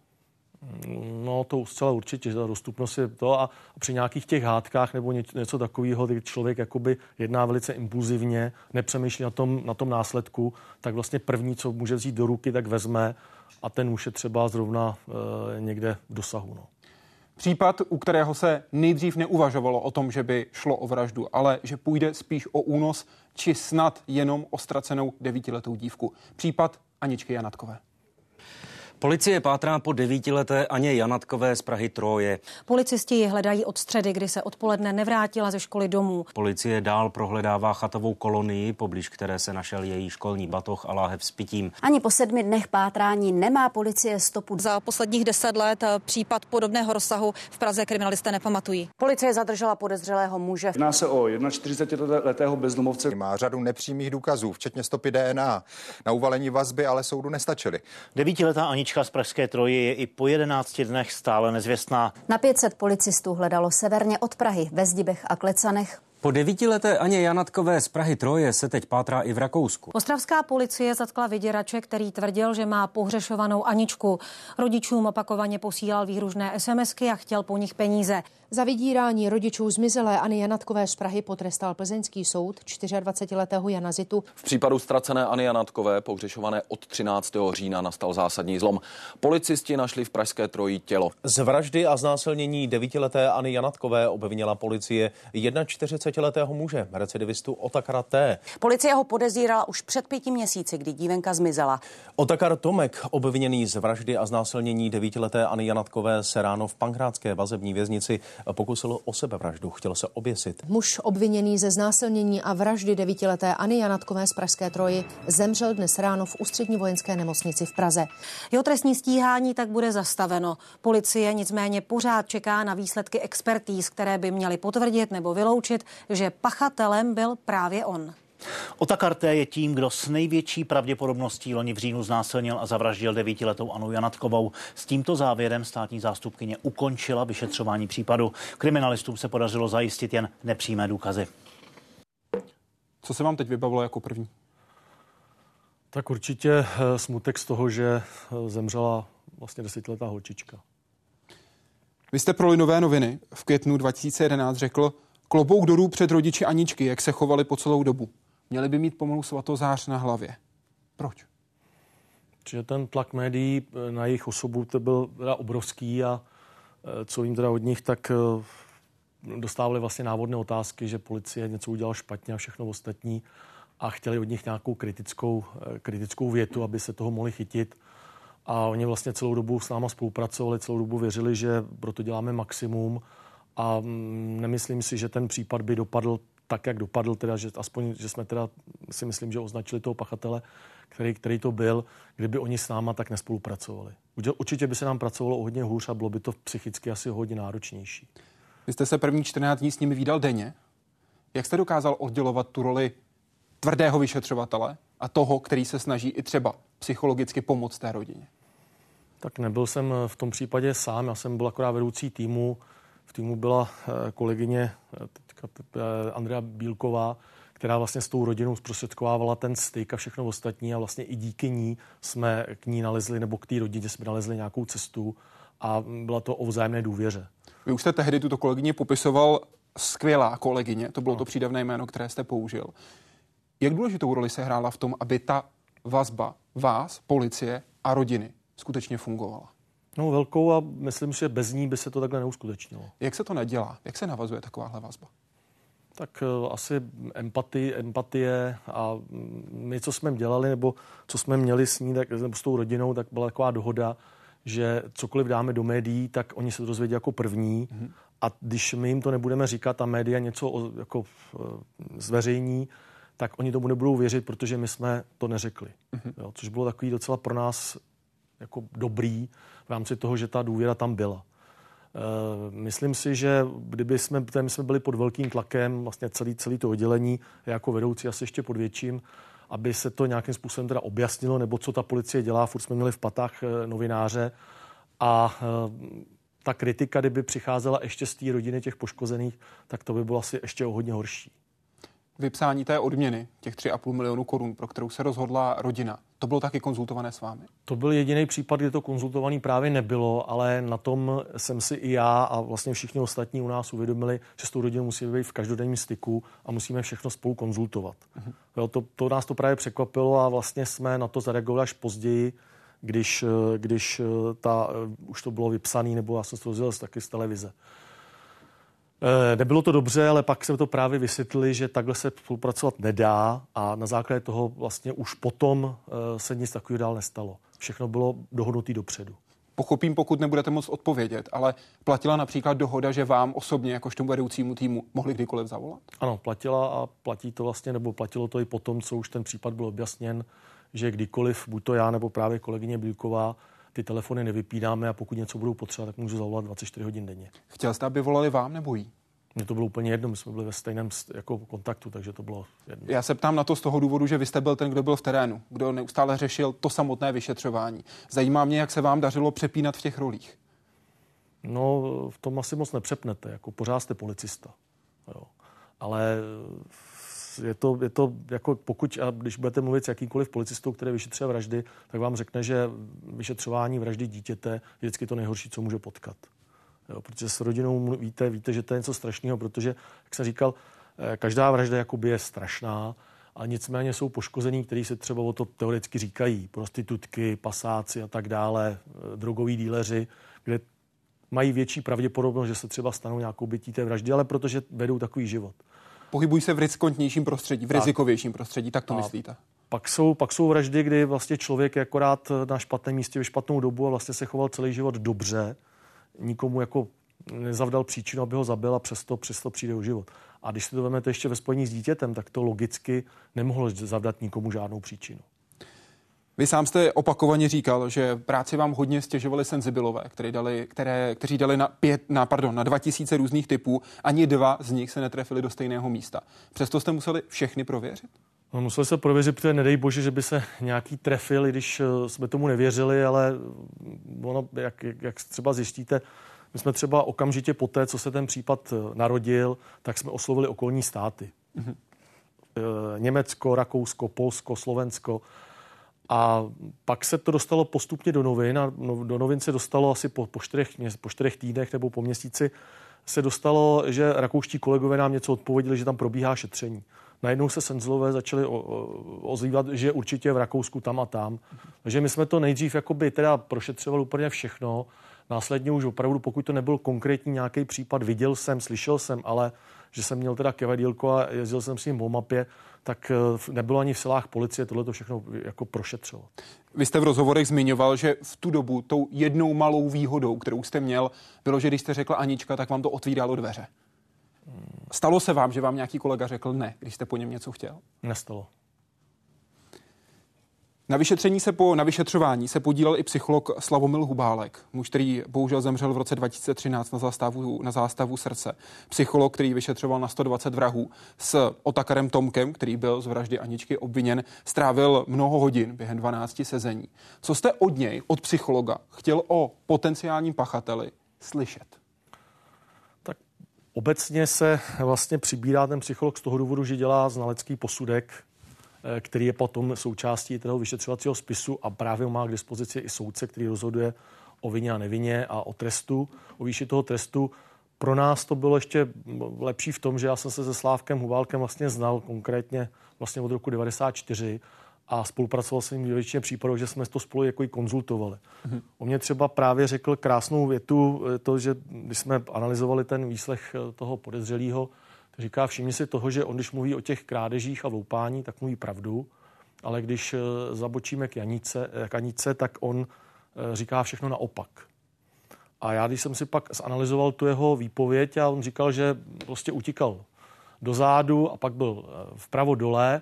Speaker 2: No to zcela určitě, ta dostupnost je to a při nějakých těch hádkách nebo něco takového, kdy člověk jakoby jedná velice impulzivně, nepřemýšlí na tom, na tom následku, tak vlastně první, co může vzít do ruky, tak vezme a ten už je třeba zrovna e, někde v dosahu. No.
Speaker 1: Případ, u kterého se nejdřív neuvažovalo o tom, že by šlo o vraždu, ale že půjde spíš o únos či snad jenom o ztracenou devítiletou dívku. Případ Aničky Janatkové.
Speaker 10: Policie pátrá po devítileté Aně Janatkové z Prahy Troje.
Speaker 15: Policisti ji hledají od středy, kdy se odpoledne nevrátila ze školy domů.
Speaker 10: Policie dál prohledává chatovou kolonii, poblíž které se našel její školní batoh a láhev s pitím.
Speaker 12: Ani po sedmi dnech pátrání nemá policie stopu.
Speaker 15: Za posledních deset let eh, případ podobného rozsahu v Praze kriminalisté nepamatují.
Speaker 12: Policie zadržela podezřelého muže.
Speaker 17: Jedná se o 41-letého bezdomovce.
Speaker 18: Má řadu nepřímých důkazů, včetně stopy DNA. Na uvalení vazby ale soudu nestačily.
Speaker 19: Devítiletá Anička Anička z Pražské troji je i po 11 dnech stále nezvěstná.
Speaker 12: Na 500 policistů hledalo severně od Prahy ve Zdibech a Klecanech
Speaker 10: po devítileté Aně Janatkové z Prahy Troje se teď pátrá i v Rakousku.
Speaker 15: Ostravská policie zatkla vyděrače, který tvrdil, že má pohřešovanou Aničku. Rodičům opakovaně posílal výhružné SMSky a chtěl po nich peníze.
Speaker 20: Za vydírání rodičů zmizelé Ani Janatkové z Prahy potrestal plzeňský soud 24-letého Jana Zitu.
Speaker 21: V případu ztracené Ani Janatkové, pohřešované od 13. října, nastal zásadní zlom. Policisti našli v Pražské troji tělo.
Speaker 22: Z vraždy a znásilnění devítileté Ani Janatkové obvinila policie 41-letého muže, recidivistu Otakara T.
Speaker 15: Policie ho podezírala už před pěti měsíci, kdy dívenka zmizela.
Speaker 22: Otakar Tomek, obviněný z vraždy a znásilnění devítileté Ani Janatkové, se ráno v pankrátské vazební věznici pokusil o sebevraždu, chtěl se oběsit.
Speaker 20: Muž obviněný ze znásilnění a vraždy devítileté Ani Janatkové z Pražské troji zemřel dnes ráno v ústřední vojenské nemocnici v Praze.
Speaker 15: Jeho trestní stíhání tak bude zastaveno. Policie nicméně pořád čeká na výsledky expertíz, které by měly potvrdit nebo vyloučit, že pachatelem byl právě on.
Speaker 19: Otakarté je tím, kdo s největší pravděpodobností loni v říjnu znásilnil a zavraždil devítiletou Anu Janatkovou. S tímto závěrem státní zástupkyně ukončila vyšetřování případu. Kriminalistům se podařilo zajistit jen nepřímé důkazy.
Speaker 1: Co se vám teď vybavilo jako první?
Speaker 2: Tak určitě eh, smutek z toho, že eh, zemřela vlastně desetiletá holčička.
Speaker 1: Vy jste pro Linové noviny v květnu 2011 řekl, klobouk dolů před rodiči Aničky, jak se chovali po celou dobu. Měli by mít pomalu svatozář na hlavě. Proč?
Speaker 2: Že ten tlak médií eh, na jejich osobu to byl teda obrovský a eh, co vím teda od nich, tak eh, dostávali vlastně návodné otázky, že policie něco udělala špatně a všechno ostatní a chtěli od nich nějakou kritickou, kritickou větu, aby se toho mohli chytit. A oni vlastně celou dobu s náma spolupracovali, celou dobu věřili, že proto děláme maximum a mm, nemyslím si, že ten případ by dopadl tak, jak dopadl, teda, že aspoň, že jsme teda si myslím, že označili toho pachatele, který, který to byl, kdyby oni s náma tak nespolupracovali. Určitě by se nám pracovalo o hodně hůř a bylo by to psychicky asi hodně náročnější.
Speaker 1: Vy jste se první 14 dní s nimi výdal denně. Jak jste dokázal oddělovat tu roli tvrdého vyšetřovatele a toho, který se snaží i třeba psychologicky pomoct té rodině?
Speaker 2: Tak nebyl jsem v tom případě sám, já jsem byl akorát vedoucí týmu. V týmu byla eh, kolegyně eh, Eh, Andrea Bílková, která vlastně s tou rodinou zprostředkovávala ten styk a všechno ostatní a vlastně i díky ní jsme k ní nalezli, nebo k té rodině jsme nalezli nějakou cestu a byla to o vzájemné důvěře.
Speaker 1: Vy už jste tehdy tuto kolegyně popisoval skvělá kolegyně, to bylo no. to přídavné jméno, které jste použil. Jak důležitou roli se hrála v tom, aby ta vazba vás, policie a rodiny skutečně fungovala?
Speaker 2: No velkou a myslím, že bez ní by se to takhle neuskutečnilo.
Speaker 1: Jak se to nedělá? Jak se navazuje takováhle vazba?
Speaker 2: Tak uh, asi empatie, empatie a my, co jsme dělali, nebo co jsme měli s ní, tak, nebo s tou rodinou, tak byla taková dohoda, že cokoliv dáme do médií, tak oni se to dozvědí jako první. Mm-hmm. A když my jim to nebudeme říkat a média něco o, jako uh, zveřejní, tak oni tomu nebudou věřit, protože my jsme to neřekli. Mm-hmm. Jo, což bylo takový docela pro nás jako dobrý v rámci toho, že ta důvěra tam byla. Eh, myslím si, že kdyby jsme, my jsme byli pod velkým tlakem, vlastně celý, celý to oddělení, jako vedoucí asi ještě pod větším, aby se to nějakým způsobem teda objasnilo, nebo co ta policie dělá, furt jsme měli v patách eh, novináře a eh, ta kritika, kdyby přicházela ještě z té rodiny těch poškozených, tak to by bylo asi ještě o hodně horší.
Speaker 1: Vypsání té odměny, těch 3,5 milionu korun, pro kterou se rozhodla rodina, to bylo taky konzultované s vámi?
Speaker 2: To byl jediný případ, kdy to konzultovaný právě nebylo, ale na tom jsem si i já a vlastně všichni ostatní u nás uvědomili, že s tou rodinou musíme být v každodenním styku a musíme všechno spolu konzultovat. Uh-huh. Jo, to, to nás to právě překvapilo a vlastně jsme na to zareagovali až později, když, když ta, už to bylo vypsané, nebo já jsem to rozdělil taky z televize. Eh, nebylo to dobře, ale pak se to právě vysvětlili, že takhle se spolupracovat nedá a na základě toho vlastně už potom eh, se nic takového dál nestalo. Všechno bylo dohodnuté dopředu.
Speaker 1: Pochopím, pokud nebudete moc odpovědět, ale platila například dohoda, že vám osobně, jakožto vedoucímu týmu, mohli kdykoliv zavolat?
Speaker 2: Ano, platila a platí to vlastně, nebo platilo to i potom, co už ten případ byl objasněn, že kdykoliv, buď to já nebo právě kolegyně Bílková, ty telefony nevypínáme a pokud něco budou potřebovat, tak můžu zavolat 24 hodin denně.
Speaker 1: Chtěl jste, aby volali vám nebo jí?
Speaker 2: Mně to bylo úplně jedno, my jsme byli ve stejném jako kontaktu, takže to bylo jedno.
Speaker 1: Já se ptám na to z toho důvodu, že vy jste byl ten, kdo byl v terénu, kdo neustále řešil to samotné vyšetřování. Zajímá mě, jak se vám dařilo přepínat v těch rolích.
Speaker 2: No, v tom asi moc nepřepnete, jako pořád jste policista. Jo. Ale je to, je to jako pokud, a když budete mluvit s jakýmkoliv policistou, který vyšetřuje vraždy, tak vám řekne, že vyšetřování vraždy dítěte je vždycky to nejhorší, co může potkat. Jo, protože s rodinou víte, víte, že to je něco strašného, protože, jak jsem říkal, eh, každá vražda jakoby je strašná, a nicméně jsou poškození, kteří se třeba o to teoreticky říkají, prostitutky, pasáci a tak dále, eh, drogoví díleři, kde mají větší pravděpodobnost, že se třeba stanou nějakou bytí té vraždy, ale protože vedou takový život.
Speaker 1: Pohybují se v riskantnějším prostředí, v tak. rizikovějším prostředí, tak to a myslíte?
Speaker 2: Pak jsou, pak jsou vraždy, kdy vlastně člověk je akorát na špatném místě ve špatnou dobu a vlastně se choval celý život dobře, nikomu jako nezavdal příčinu, aby ho zabil a přesto, přesto přijde o život. A když si to vezmete ještě ve spojení s dítětem, tak to logicky nemohlo zavdat nikomu žádnou příčinu.
Speaker 1: Vy sám jste opakovaně říkal, že práci vám hodně stěžovali senzibilové, které dali, které, kteří dali na, pět, na, pardon, na 2000 různých typů. Ani dva z nich se netrefili do stejného místa. Přesto jste museli všechny prověřit?
Speaker 2: No, museli se prověřit, protože nedej bože, že by se nějaký trefil, když eh, jsme tomu nevěřili, ale ono, jak, jak třeba zjistíte, my jsme třeba okamžitě po té, co se ten případ eh, narodil, tak jsme oslovili okolní státy. Mm-hmm. Německo, Rakousko, Polsko, Slovensko. A pak se to dostalo postupně do novin a no, do novin se dostalo asi po, po, čtyřech, po čtyřech týdnech nebo po měsíci se dostalo, že rakouští kolegové nám něco odpověděli, že tam probíhá šetření. Najednou se senzlové začali ozývat, že určitě v Rakousku tam a tam. Takže my jsme to nejdřív jakoby teda prošetřovali úplně všechno. Následně už opravdu, pokud to nebyl konkrétní nějaký případ, viděl jsem, slyšel jsem, ale že jsem měl teda kevadílko a jezdil jsem s ním po mapě, tak eh, nebylo ani v silách policie tohle to všechno jako prošetřovat.
Speaker 1: Vy jste v rozhovorech zmiňoval, že v tu dobu tou jednou malou výhodou, kterou jste měl, bylo, že když jste řekla Anička, tak vám to otvíralo dveře. Stalo se vám, že vám nějaký kolega řekl ne, když jste po něm něco chtěl?
Speaker 2: Nestalo.
Speaker 1: Na vyšetření se po, na vyšetřování se podílel i psycholog Slavomil Hubálek, muž, který bohužel zemřel v roce 2013 na zástavu, na zástavu srdce. Psycholog, který vyšetřoval na 120 vrahů s Otakarem Tomkem, který byl z vraždy Aničky obviněn, strávil mnoho hodin během 12 sezení. Co jste od něj, od psychologa, chtěl o potenciálním pachateli slyšet?
Speaker 2: Tak obecně se vlastně přibírá ten psycholog z toho důvodu, že dělá znalecký posudek který je potom součástí toho vyšetřovacího spisu a právě má k dispozici i soudce, který rozhoduje o vině a nevině a o trestu, o výši toho trestu. Pro nás to bylo ještě lepší v tom, že já jsem se se Slávkem Huválkem vlastně znal konkrétně vlastně od roku 94 a spolupracoval jsem v většině případů, že jsme to spolu jako i konzultovali. Mm-hmm. On mě třeba právě řekl krásnou větu, eh, to, že když jsme analyzovali ten výslech eh, toho podezřelého, říká, všimni si toho, že on, když mluví o těch krádežích a loupání, tak mluví pravdu, ale když eh, zabočíme k Janice, eh, k Anice, tak on eh, říká všechno naopak. A já, když jsem si pak zanalizoval tu jeho výpověď a on říkal, že prostě utíkal do zádu a pak byl vpravo dole,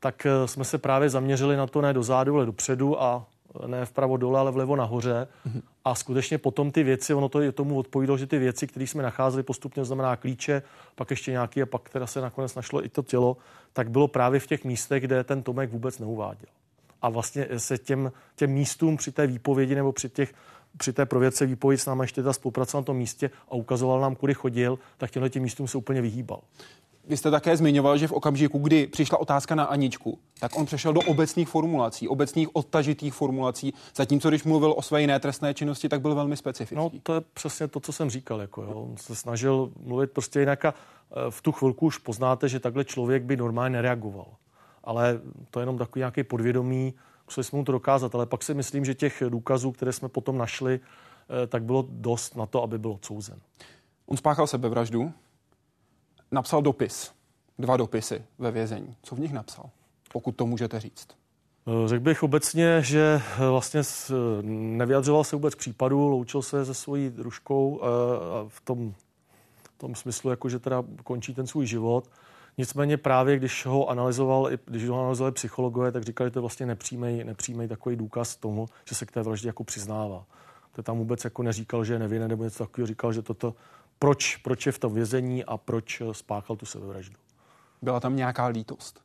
Speaker 2: tak jsme se právě zaměřili na to ne do zádu, ale dopředu a ne vpravo dole, ale vlevo nahoře. Mm-hmm. A skutečně potom ty věci, ono to je tomu odpovídalo, že ty věci, které jsme nacházeli postupně, znamená klíče, pak ještě nějaký a pak teda se nakonec našlo i to tělo, tak bylo právě v těch místech, kde ten Tomek vůbec neuváděl. a vlastně se těm, těm místům při té výpovědi nebo při těch při té provědce výpověď s námi ještě teda spolupracoval na tom místě a ukazoval nám, kudy chodil, tak těmhle těm místům se úplně vyhýbal.
Speaker 1: Vy jste také zmiňoval, že v okamžiku, kdy přišla otázka na Aničku, tak on přešel do obecných formulací, obecných odtažitých formulací, zatímco když mluvil o své jiné trestné činnosti, tak byl velmi specifický.
Speaker 2: No, to je přesně to, co jsem říkal. Jako, jo. On se snažil mluvit prostě jinak a e, v tu chvilku už poznáte, že takhle člověk by normálně nereagoval. Ale to je jenom takový nějaký podvědomí, museli jsme mu to dokázat, ale pak si myslím, že těch důkazů, které jsme potom našli, e, tak bylo dost na to, aby byl odsouzen.
Speaker 1: On spáchal sebevraždu, napsal dopis, dva dopisy ve vězení. Co v nich napsal, pokud to můžete říct?
Speaker 2: Eh, řekl bych obecně, že eh, vlastně nevyjadřoval se vůbec případu, loučil se se svojí družkou eh, v tom, v tom smyslu, jako že teda končí ten svůj život. Nicméně právě, když ho analyzoval, když ho analyzovali psychologové, tak říkali, že to vlastně nepřímej, nepřímej takový důkaz tomu, že se k té vraždě jako přiznává. To tam vůbec jako neříkal, že je nevinný nebo něco takového, říkal, že toto proč, proč je v tom vězení a proč eh, spáchal tu sebevraždu.
Speaker 1: Byla tam nějaká lítost?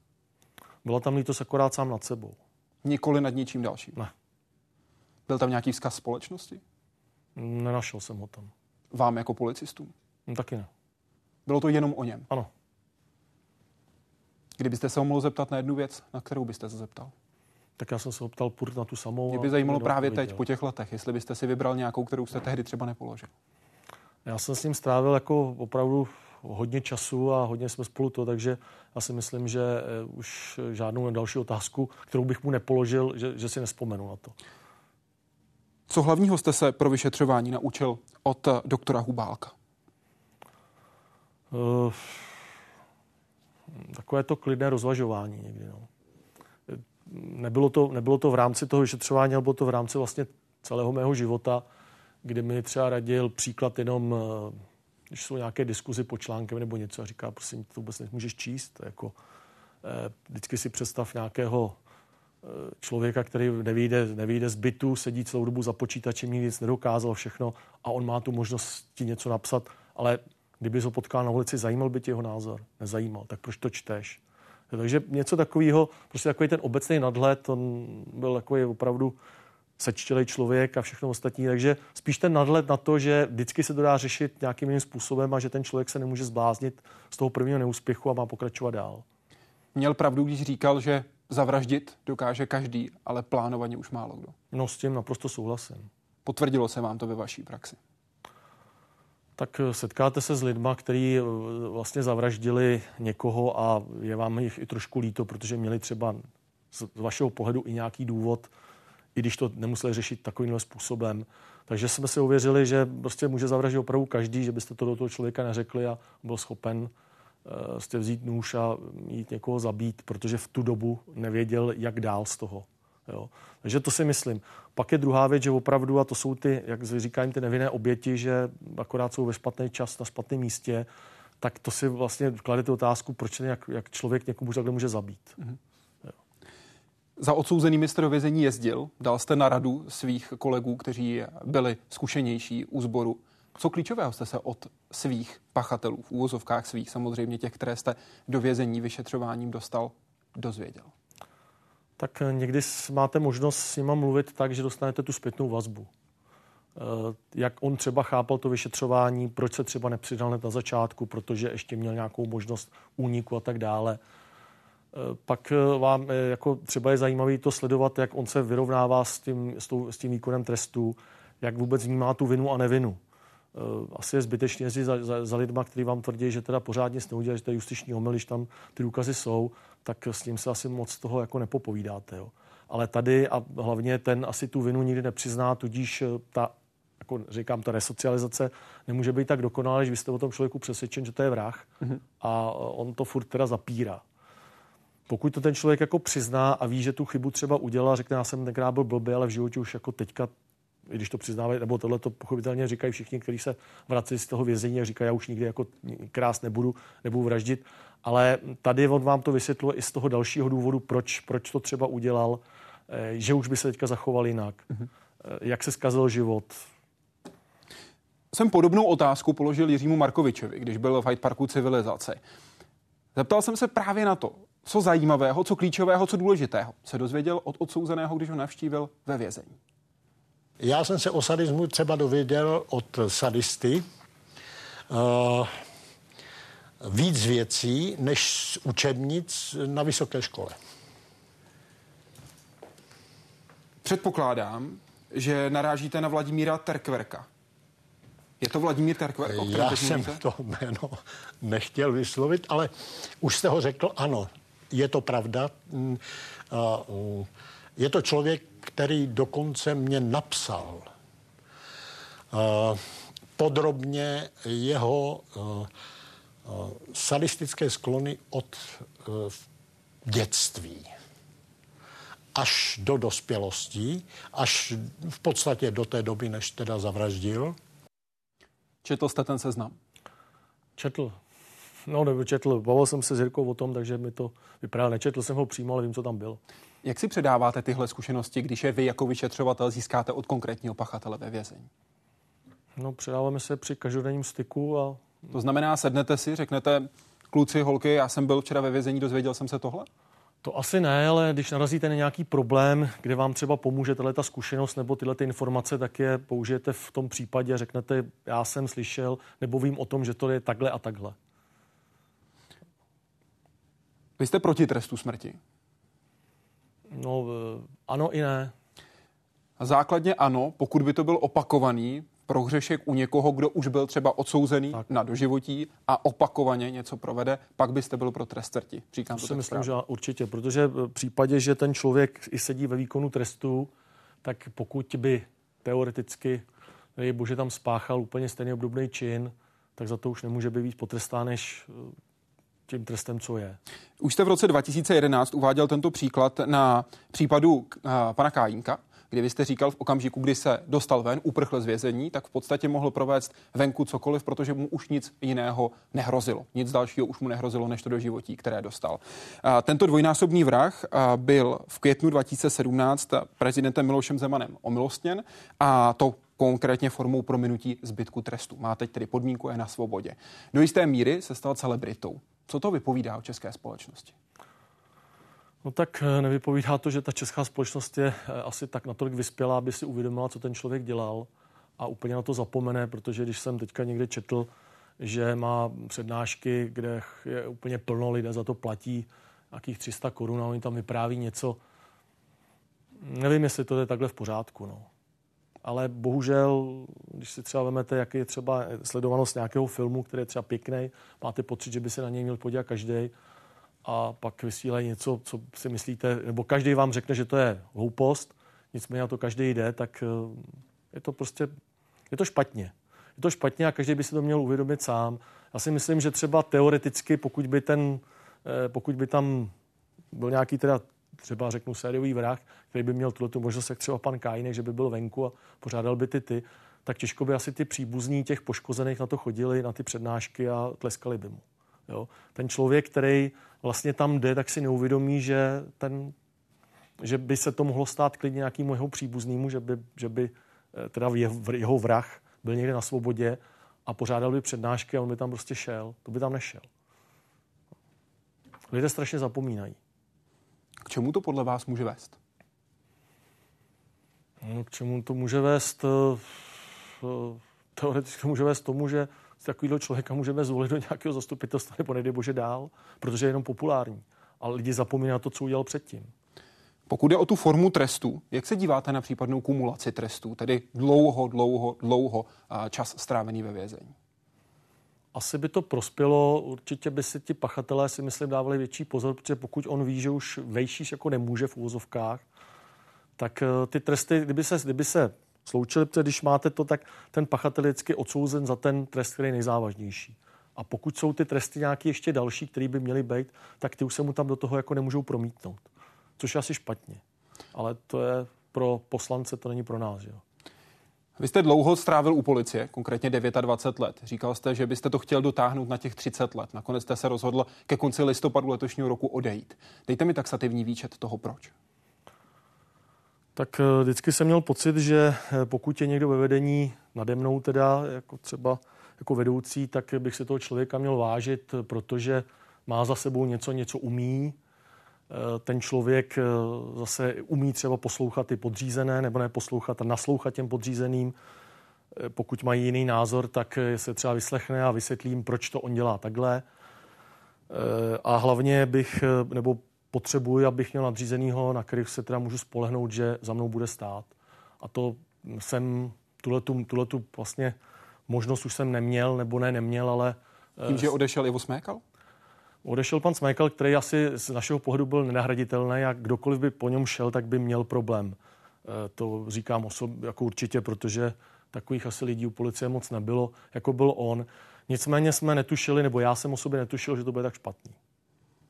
Speaker 2: Byla tam lítost akorát sám nad sebou.
Speaker 1: Nikoli nad ničím dalším?
Speaker 2: Ne.
Speaker 1: Byl tam nějaký vzkaz společnosti?
Speaker 2: Nenašel jsem ho tam.
Speaker 1: Vám jako policistům?
Speaker 2: No, taky ne.
Speaker 1: Bylo to jenom o něm?
Speaker 2: Ano.
Speaker 1: Kdybyste se ho mohl zeptat na jednu věc, na kterou byste se zeptal?
Speaker 2: Tak já jsem se optal půr na tu samou.
Speaker 1: Mě by zajímalo právě teď, po těch letech, jestli byste si vybral nějakou, kterou jste tehdy třeba nepoložil.
Speaker 2: Já jsem s ním strávil jako opravdu hodně času a hodně jsme spolu to, takže já si myslím, že eh, už žádnou další otázku, kterou bych mu nepoložil, že, že si nespomenu na to.
Speaker 1: Co hlavního jste se pro vyšetřování naučil od eh, doktora Hubálka? Uh,
Speaker 2: takové to klidné rozvažování někdy. No. Nebylo, to, nebylo to v rámci toho vyšetřování, ale bylo to v rámci vlastně celého mého života kdy mi třeba radil příklad jenom, eh, když jsou nějaké diskuzi po článkem nebo něco a říká, prosím, to vůbec nemůžeš číst. Jako, eh, vždycky si představ nějakého eh, člověka, který nevyjde, nevyjde z bytu, sedí celou dobu za počítačem, nic nedokázal všechno a on má tu možnost ti něco napsat, ale kdyby ho potkal na ulici, zajímal by tě jeho názor? Nezajímal, tak proč to čteš? Takže něco takového, prostě takový ten obecný nadhled, on byl takový opravdu sečtělej člověk a všechno ostatní. Takže spíš ten nadhled na to, že vždycky se to dá řešit nějakým jiným způsobem a že ten člověk se nemůže zbláznit z toho prvního neúspěchu a má pokračovat dál.
Speaker 1: Měl pravdu, když říkal, že zavraždit dokáže každý, ale plánovaně už málo kdo.
Speaker 2: No s tím naprosto souhlasím.
Speaker 1: Potvrdilo se vám to ve vaší praxi?
Speaker 2: Tak eh, setkáte se s lidma, kteří eh, vlastně zavraždili někoho a je vám jich i trošku líto, protože měli třeba z vašeho pohledu i nějaký důvod, i když to nemuseli řešit takovým způsobem. Takže jsme si uvěřili, že prostě může zavraždit opravdu každý, že byste to do toho člověka neřekli a byl schopen jste vzít nůž a jít někoho zabít, protože v tu dobu nevěděl, jak dál z toho. Jo. Takže to si myslím. Pak je druhá věc, že opravdu, a to jsou ty, jak říkám, ty nevinné oběti, že akorát jsou ve špatný čas na špatném místě, tak to si vlastně kladete otázku, proč jak, jak člověk někomu takhle může zabít. Mm-hmm.
Speaker 1: Za odsouzenými jste do vězení jezdil, dal jste na radu svých kolegů, kteří byli zkušenější u sboru. Co klíčového jste se od svých pachatelů, v úvozovkách svých samozřejmě těch, které jste do vězení vyšetřováním dostal, dozvěděl?
Speaker 2: Tak eh, někdy máte možnost s nima mluvit tak, že dostanete tu zpětnou vazbu. Eh, jak on třeba chápal to vyšetřování, proč se třeba nepřidal hned na začátku, protože ještě měl nějakou možnost úniku a tak dále. Pak eh, vám eh, jako třeba je zajímavé to sledovat, jak on se vyrovnává s tím, s, s tím výkonem trestu, jak vůbec vnímá tu vinu a nevinu. Eh, asi je zbytečně jezdit za, za, za lidma, kteří vám tvrdí, že teda pořádně nic neudělali, že to je justiční omyl, když tam ty důkazy jsou, tak s tím se asi moc toho jako nepopovídáte. Jo. Ale tady a hlavně ten asi tu vinu nikdy nepřizná, tudíž ta jako říkám, ta resocializace nemůže být tak dokonalá, že vy jste o tom člověku přesvědčen, že to je vrah mm-hmm. a on to furt teda zapírá. Pokud to ten člověk jako přizná a ví, že tu chybu třeba udělal, řekne, já jsem tenkrát byl blbý, ale v životě už jako teďka i když to přiznávají, nebo tohle to pochopitelně říkají všichni, kteří se vrací z toho vězení a říkají, já už nikdy jako krás nebudu, nebudu vraždit. Ale tady on vám to vysvětluje i z toho dalšího důvodu, proč, proč to třeba udělal, eh, že už by se teďka zachoval jinak, mm-hmm. jak se zkazil život.
Speaker 1: Jsem podobnou otázku položil Jiřímu Markovičovi, když byl v Hyde Parku civilizace. Zeptal jsem se právě na to, Co zajímavého, co klíčového, co důležitého se dozvěděl od odsouzeného, když ho navštívil ve vězení?
Speaker 23: Já jsem se o sadismu třeba dověděl od sadisty uh, víc věcí než z učebnic na vysoké škole.
Speaker 1: Předpokládám, že narážíte na Vladimíra Terkverka. Je to Vladimír Terkverk?
Speaker 23: Já jsem to jméno nechtěl vyslovit, ale už jste ho řekl, ano, je to pravda. Mm, mm, je to člověk, který dokonce mě napsal podrobně jeho sadistické sklony od dětství až do dospělosti, až v podstatě do té doby, než teda zavraždil.
Speaker 1: Četl jste ten seznam?
Speaker 2: Četl. No, nebo četl. Bavil jsem se s Jirkou o tom, takže mi to vypadalo. Nečetl jsem ho přímo, ale vím, co tam bylo.
Speaker 1: Jak si předáváte tyhle zkušenosti, když je vy jako vyšetřovatel získáte od konkrétního pachatele ve vězení?
Speaker 2: No, předáváme se při každodenním styku a...
Speaker 1: To znamená, sednete si, řeknete, kluci, holky, já jsem byl včera ve vězení, dozvěděl jsem se tohle?
Speaker 2: To asi ne, ale když narazíte na nějaký problém, kde vám třeba pomůže tato zkušenost nebo tyhle ty informace, tak je použijete v tom případě, řeknete, já jsem slyšel, nebo vím o tom, že to je takhle a takhle.
Speaker 1: Vy jste proti trestu smrti?
Speaker 2: No, ano i ne.
Speaker 1: A základně ano, pokud by to byl opakovaný prohřešek u někoho, kdo už byl třeba odsouzený tak. na doživotí a opakovaně něco provede, pak byste byl pro trest smrti.
Speaker 2: Říkám to, to si myslím, správně. že určitě, protože v případě, že ten člověk i sedí ve výkonu trestu, tak pokud by teoreticky, bože, tam spáchal úplně stejný obdobný čin, tak za to už nemůže být víc potrestán než eh, tím trestem, co je.
Speaker 1: Už jste v roce 2011 uváděl tento příklad na případu uh, pana Kájínka, kdy vy jste říkal v okamžiku, kdy se dostal ven, uprchl z vězení, tak v podstatě mohl provést venku cokoliv, protože mu už nic jiného nehrozilo. Nic dalšího už mu nehrozilo, než to do životí, které dostal. A tento dvojnásobný vrah byl v květnu 2017 prezidentem Milošem Zemanem omilostněn a to konkrétně formou prominutí zbytku trestu. Má teď tedy podmínku, je na svobodě. Do jisté míry se stal celebritou. Co to vypovídá o české společnosti?
Speaker 2: No tak eh, nevypovídá to, že ta česká společnost je eh, asi tak natolik vyspělá, aby si uvědomila, co ten člověk dělal a úplně na to zapomene, protože když jsem teďka někde četl, že má přednášky, kde je úplně plno, lidé za to platí nějakých 300 korun a oni tam vypráví něco. Nevím, jestli to je takhle v pořádku. No. Ale bohužel, když si třeba vezmete, jak je třeba sledovanost nějakého filmu, který je třeba pěkný, máte pocit, že by se na něj měl podívat každý, a pak vysílají něco, co si myslíte, nebo každý vám řekne, že to je hloupost, nicméně na to každý jde, tak eh, je to prostě, je to špatně. Je to špatně a každý by si to měl uvědomit sám. Já si myslím, že třeba teoreticky, pokud by ten, eh, pokud by tam byl nějaký teda třeba řeknu sériový vrah, který by měl tuto možnost, jak třeba pan Kájinek, že by byl venku a pořádal by ty ty, tak těžko by asi ty příbuzní těch poškozených na to chodili, na ty přednášky a tleskali by mu. Jo? Ten člověk, který vlastně tam jde, tak si neuvědomí, že, ten, že by se to mohlo stát klidně nějakému jeho příbuznému, že by, že by eh, teda jeho vrah byl někde na svobodě a pořádal by přednášky a on by tam prostě šel. To by tam nešel. Lidé strašně zapomínají.
Speaker 1: K čemu to podle vás může vést?
Speaker 2: No, k čemu to může vést? Eh, eh, teoreticky to může vést tomu, že takového člověka můžeme zvolit do nějakého zastupitelstva nebo nejde bože dál, protože je jenom populární. Ale lidi zapomínají na to, co udělal předtím.
Speaker 1: Pokud je o tu formu trestu, jak se díváte na případnou kumulaci trestů, tedy dlouho, dlouho, dlouho čas strávený ve vězení?
Speaker 2: Asi by to prospělo, určitě by si ti pachatelé si myslím dávali větší pozor, protože pokud on ví, že už vejšíš jako nemůže v úvozovkách, tak eh, ty tresty, kdyby se, kdyby se sloučili, protože když máte to, tak ten pachatel je vždycky odsouzen za ten trest, který je nejzávažnější. A pokud jsou ty tresty nějaké ještě další, které by měly být, tak ty už se mu tam do toho jako nemůžou promítnout. Což je asi špatně. Ale to je pro poslance, to není pro nás. Jo.
Speaker 1: Vy jste dlouho strávil u policie, konkrétně 29 let. Říkal jste, že byste to chtěl dotáhnout na těch 30 let. Nakonec jste se rozhodl ke konci listopadu letošního roku odejít. Dejte mi taxativní výčet toho, proč
Speaker 2: tak eh, vždycky jsem měl pocit, že eh, pokud je někdo ve vedení nade mnou, teda jako třeba jako vedoucí, tak bych si toho člověka měl vážit, protože má za sebou něco, něco umí, ten člověk zase umí třeba poslouchat ty podřízené, nebo ne poslouchat a naslouchat těm podřízeným. Pokud mají jiný názor, tak se třeba vyslechne a vysvětlím, proč to on dělá takhle. A hlavně bych, nebo potřebuji, abych měl nadřízenýho, na kterých se teda můžu spolehnout, že za mnou bude stát. A to jsem tuhletu, tuhletu vlastně možnost už jsem neměl, nebo ne neměl, ale...
Speaker 1: Tím, že odešel Ivo Smékal?
Speaker 2: Odešel pan Smajkal, který asi z našeho pohledu byl nenahraditelný a kdokoliv by po něm šel, tak by měl problém. Eh, to říkám osob, jako určitě, protože takových asi lidí u policie moc nebylo, jako byl on. Nicméně jsme netušili, nebo já jsem o sobě netušil, že to bude tak špatný.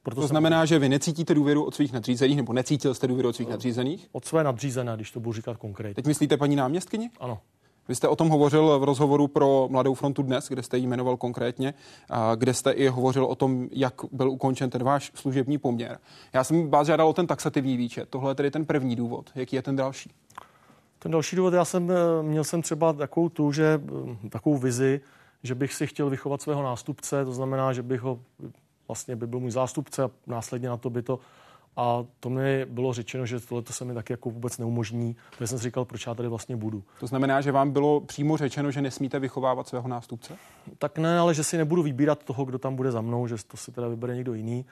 Speaker 1: Proto to znamená, jsem... že vy necítíte důvěru od svých nadřízených, nebo necítil jste důvěru od svých nadřízených?
Speaker 2: Od své nadřízené, když to budu říkat konkrétně.
Speaker 1: Teď myslíte paní náměstkyni?
Speaker 2: Ano.
Speaker 1: Vy jste o tom hovořil v rozhovoru pro Mladou frontu dnes, kde jste jí jmenoval konkrétně, kde jste i hovořil o tom, jak byl ukončen ten váš služební poměr. Já jsem vás žádal o ten taxativní výčet. Tohle je tedy ten první důvod. Jaký je ten další?
Speaker 2: Ten další důvod, já jsem eh, měl jsem třeba takovou tu, že eh, takovou vizi, že bych si chtěl vychovat svého nástupce, to znamená, že bych ho vlastně by byl můj zástupce a následně na to by to a to mi bylo řečeno, že tohle se mi taky jako vůbec neumožní, protože jsem si říkal, proč já tady vlastně budu.
Speaker 1: To znamená, že vám bylo přímo řečeno, že nesmíte vychovávat svého nástupce?
Speaker 2: Tak ne, ale že si nebudu vybírat toho, kdo tam bude za mnou, že to si teda vybere někdo jiný.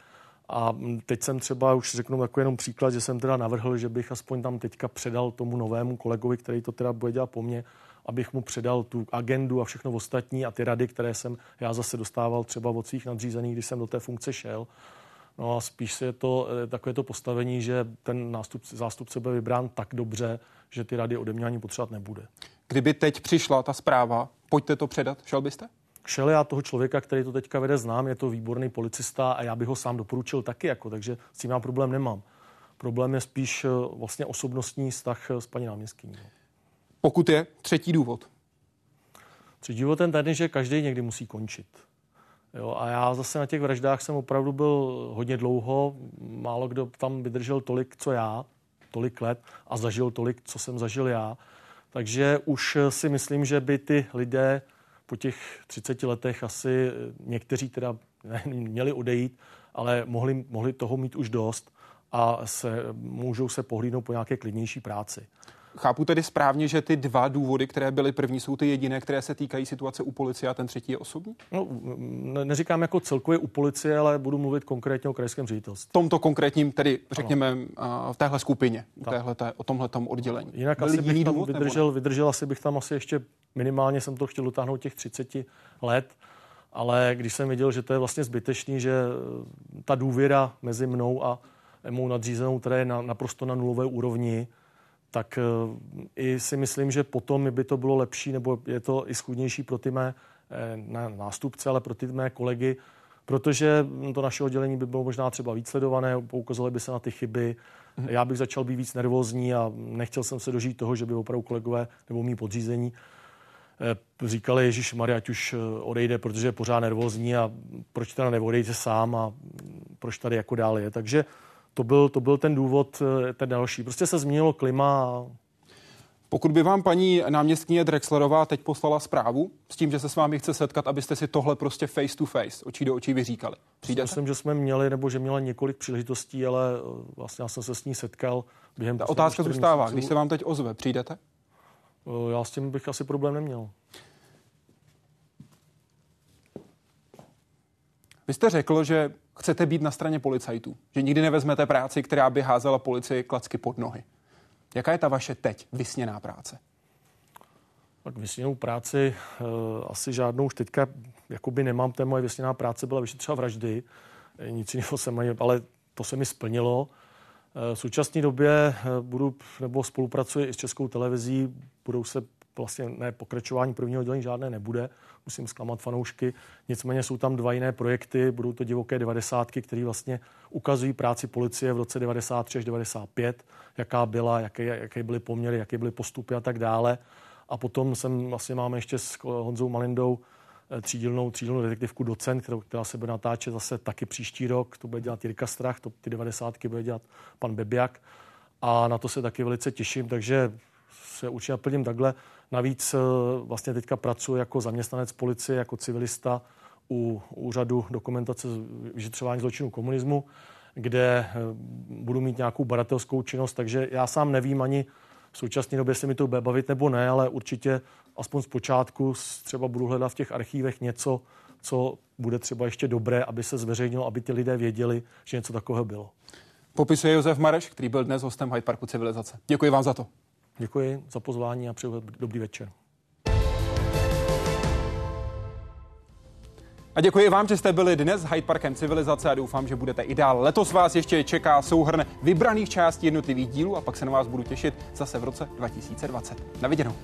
Speaker 2: A teď jsem třeba, už řeknu jako jenom příklad, že jsem teda navrhl, že bych aspoň tam teďka předal tomu novému kolegovi, který to teda bude dělat po mně, abych mu předal tu agendu a všechno ostatní a ty rady, které jsem já zase dostával třeba od svých nadřízených, když jsem do té funkce šel. No a spíš je to eh, takové to postavení, že ten nástupce, zástupce bude vybrán tak dobře, že ty rady ode mě ani potřebovat nebude.
Speaker 1: Kdyby teď přišla ta zpráva, pojďte to předat, šel byste?
Speaker 2: Šel já toho člověka, který to teďka vede, znám, je to výborný policista a já bych ho sám doporučil taky, jako, takže s tím já problém nemám. Problém je spíš eh, vlastně osobnostní vztah eh, s paní náměstkyní. No.
Speaker 1: Pokud je třetí důvod?
Speaker 2: Třetí důvod ten tady, že každý někdy musí končit. Jo, a já zase na těch vraždách jsem opravdu byl hodně dlouho, málo kdo tam vydržel tolik, co já, tolik let a zažil tolik, co jsem zažil já. Takže už si myslím, že by ty lidé po těch 30 letech asi někteří teda měli odejít, ale mohli, mohli toho mít už dost a se, můžou se pohlídnout po nějaké klidnější práci.
Speaker 1: Chápu tedy správně, že ty dva důvody, které byly první, jsou ty jediné, které se týkají situace u policie a ten třetí je osobní?
Speaker 2: No, ne, neříkám jako celkově u policie, ale budu mluvit konkrétně o krajském ředitelství.
Speaker 1: V tomto konkrétním, tedy řekněme ano. v téhle skupině, téhleté, o tomhle oddělení.
Speaker 2: Jinak Byl asi bych tam důvod, vydržel, vydržel asi bych tam asi ještě minimálně jsem to chtěl dotáhnout těch 30 let, ale když jsem viděl, že to je vlastně zbytečný, že ta důvěra mezi mnou a mou nadřízenou, která je na, naprosto na nulové úrovni, tak eh, i si myslím, že potom by to bylo lepší, nebo je to i schudnější pro ty mé eh, nástupce, ale pro ty mé kolegy, protože to naše oddělení by bylo možná třeba víc sledované, poukazovali by se na ty chyby. Mm-hmm. Já bych začal být víc nervózní a nechtěl jsem se dožít toho, že by opravdu kolegové nebo mý podřízení eh, říkali, Ježíš Maria, ať už odejde, protože je pořád nervózní a proč teda neodejde sám a proč tady jako dál je. Takže to byl, to byl ten důvod, eh, ten další. Prostě se změnilo klima a
Speaker 1: pokud by vám paní náměstkyně Drexlerová teď poslala zprávu s tím, že se s vámi chce setkat, abyste si tohle prostě face to face, očí do očí vyříkali. Přijdete?
Speaker 2: Myslím, že jsme měli, nebo že měla několik příležitostí, ale eh, vlastně já jsem se s ní setkal během
Speaker 1: Ta otázka zůstává, když se vám teď ozve, přijdete?
Speaker 2: Eh, já s tím bych asi problém neměl.
Speaker 1: Vy jste řekl, že chcete být na straně policajtů, že nikdy nevezmete práci, která by házela policii klacky pod nohy. Jaká je ta vaše teď vysněná práce?
Speaker 2: Tak vysněnou práci uh, asi žádnou už teďka jakoby nemám. Té moje vysněná práce byla vyšetřovat vraždy, eh, nic jiného jsem ani, ale to se mi splnilo. Eh, v současné době budu nebo spolupracuji i s Českou televizí, budou se vlastně ne pokračování prvního dělení žádné nebude, musím zklamat fanoušky. Nicméně jsou tam dva jiné projekty, budou to divoké devadesátky, které vlastně ukazují práci policie v roce 93 až 95, jaká byla, jaké, jaké byly poměry, jaké byly postupy a tak dále. A potom jsem vlastně máme ještě s Honzou Malindou eh, třídilnou, třídilnou detektivku Docent, kterou, která se bude natáčet zase taky příští rok. To bude dělat Jirka Strach, to, ty devadesátky bude dělat pan Bebiak. A na to se taky velice těším, takže se určitě naplním takhle. Navíc eh, vlastně teďka pracuji jako zaměstnanec policie, jako civilista u úřadu dokumentace vyšetřování zločinu komunismu. kde eh, budu mít nějakou baratelskou činnost, takže já sám nevím ani v současné době se mi to bude bavit nebo ne, ale určitě aspoň z počátku třeba budu hledat v těch archívech něco, co bude třeba ještě dobré, aby se zveřejnilo, aby ty lidé věděli, že něco takového bylo.
Speaker 1: Popisuje Josef Mareš, který byl dnes hostem Hyde Parku Civilizace. Děkuji vám za to.
Speaker 2: Děkuji za pozvání a přeju dobrý večer.
Speaker 1: A děkuji vám, že jste byli dnes Hyde Parkem Civilizace a doufám, že budete i dál. Letos vás ještě čeká souhrn vybraných částí jednotlivých dílů a pak se na vás budu těšit zase v roce 2020. Na viděnou.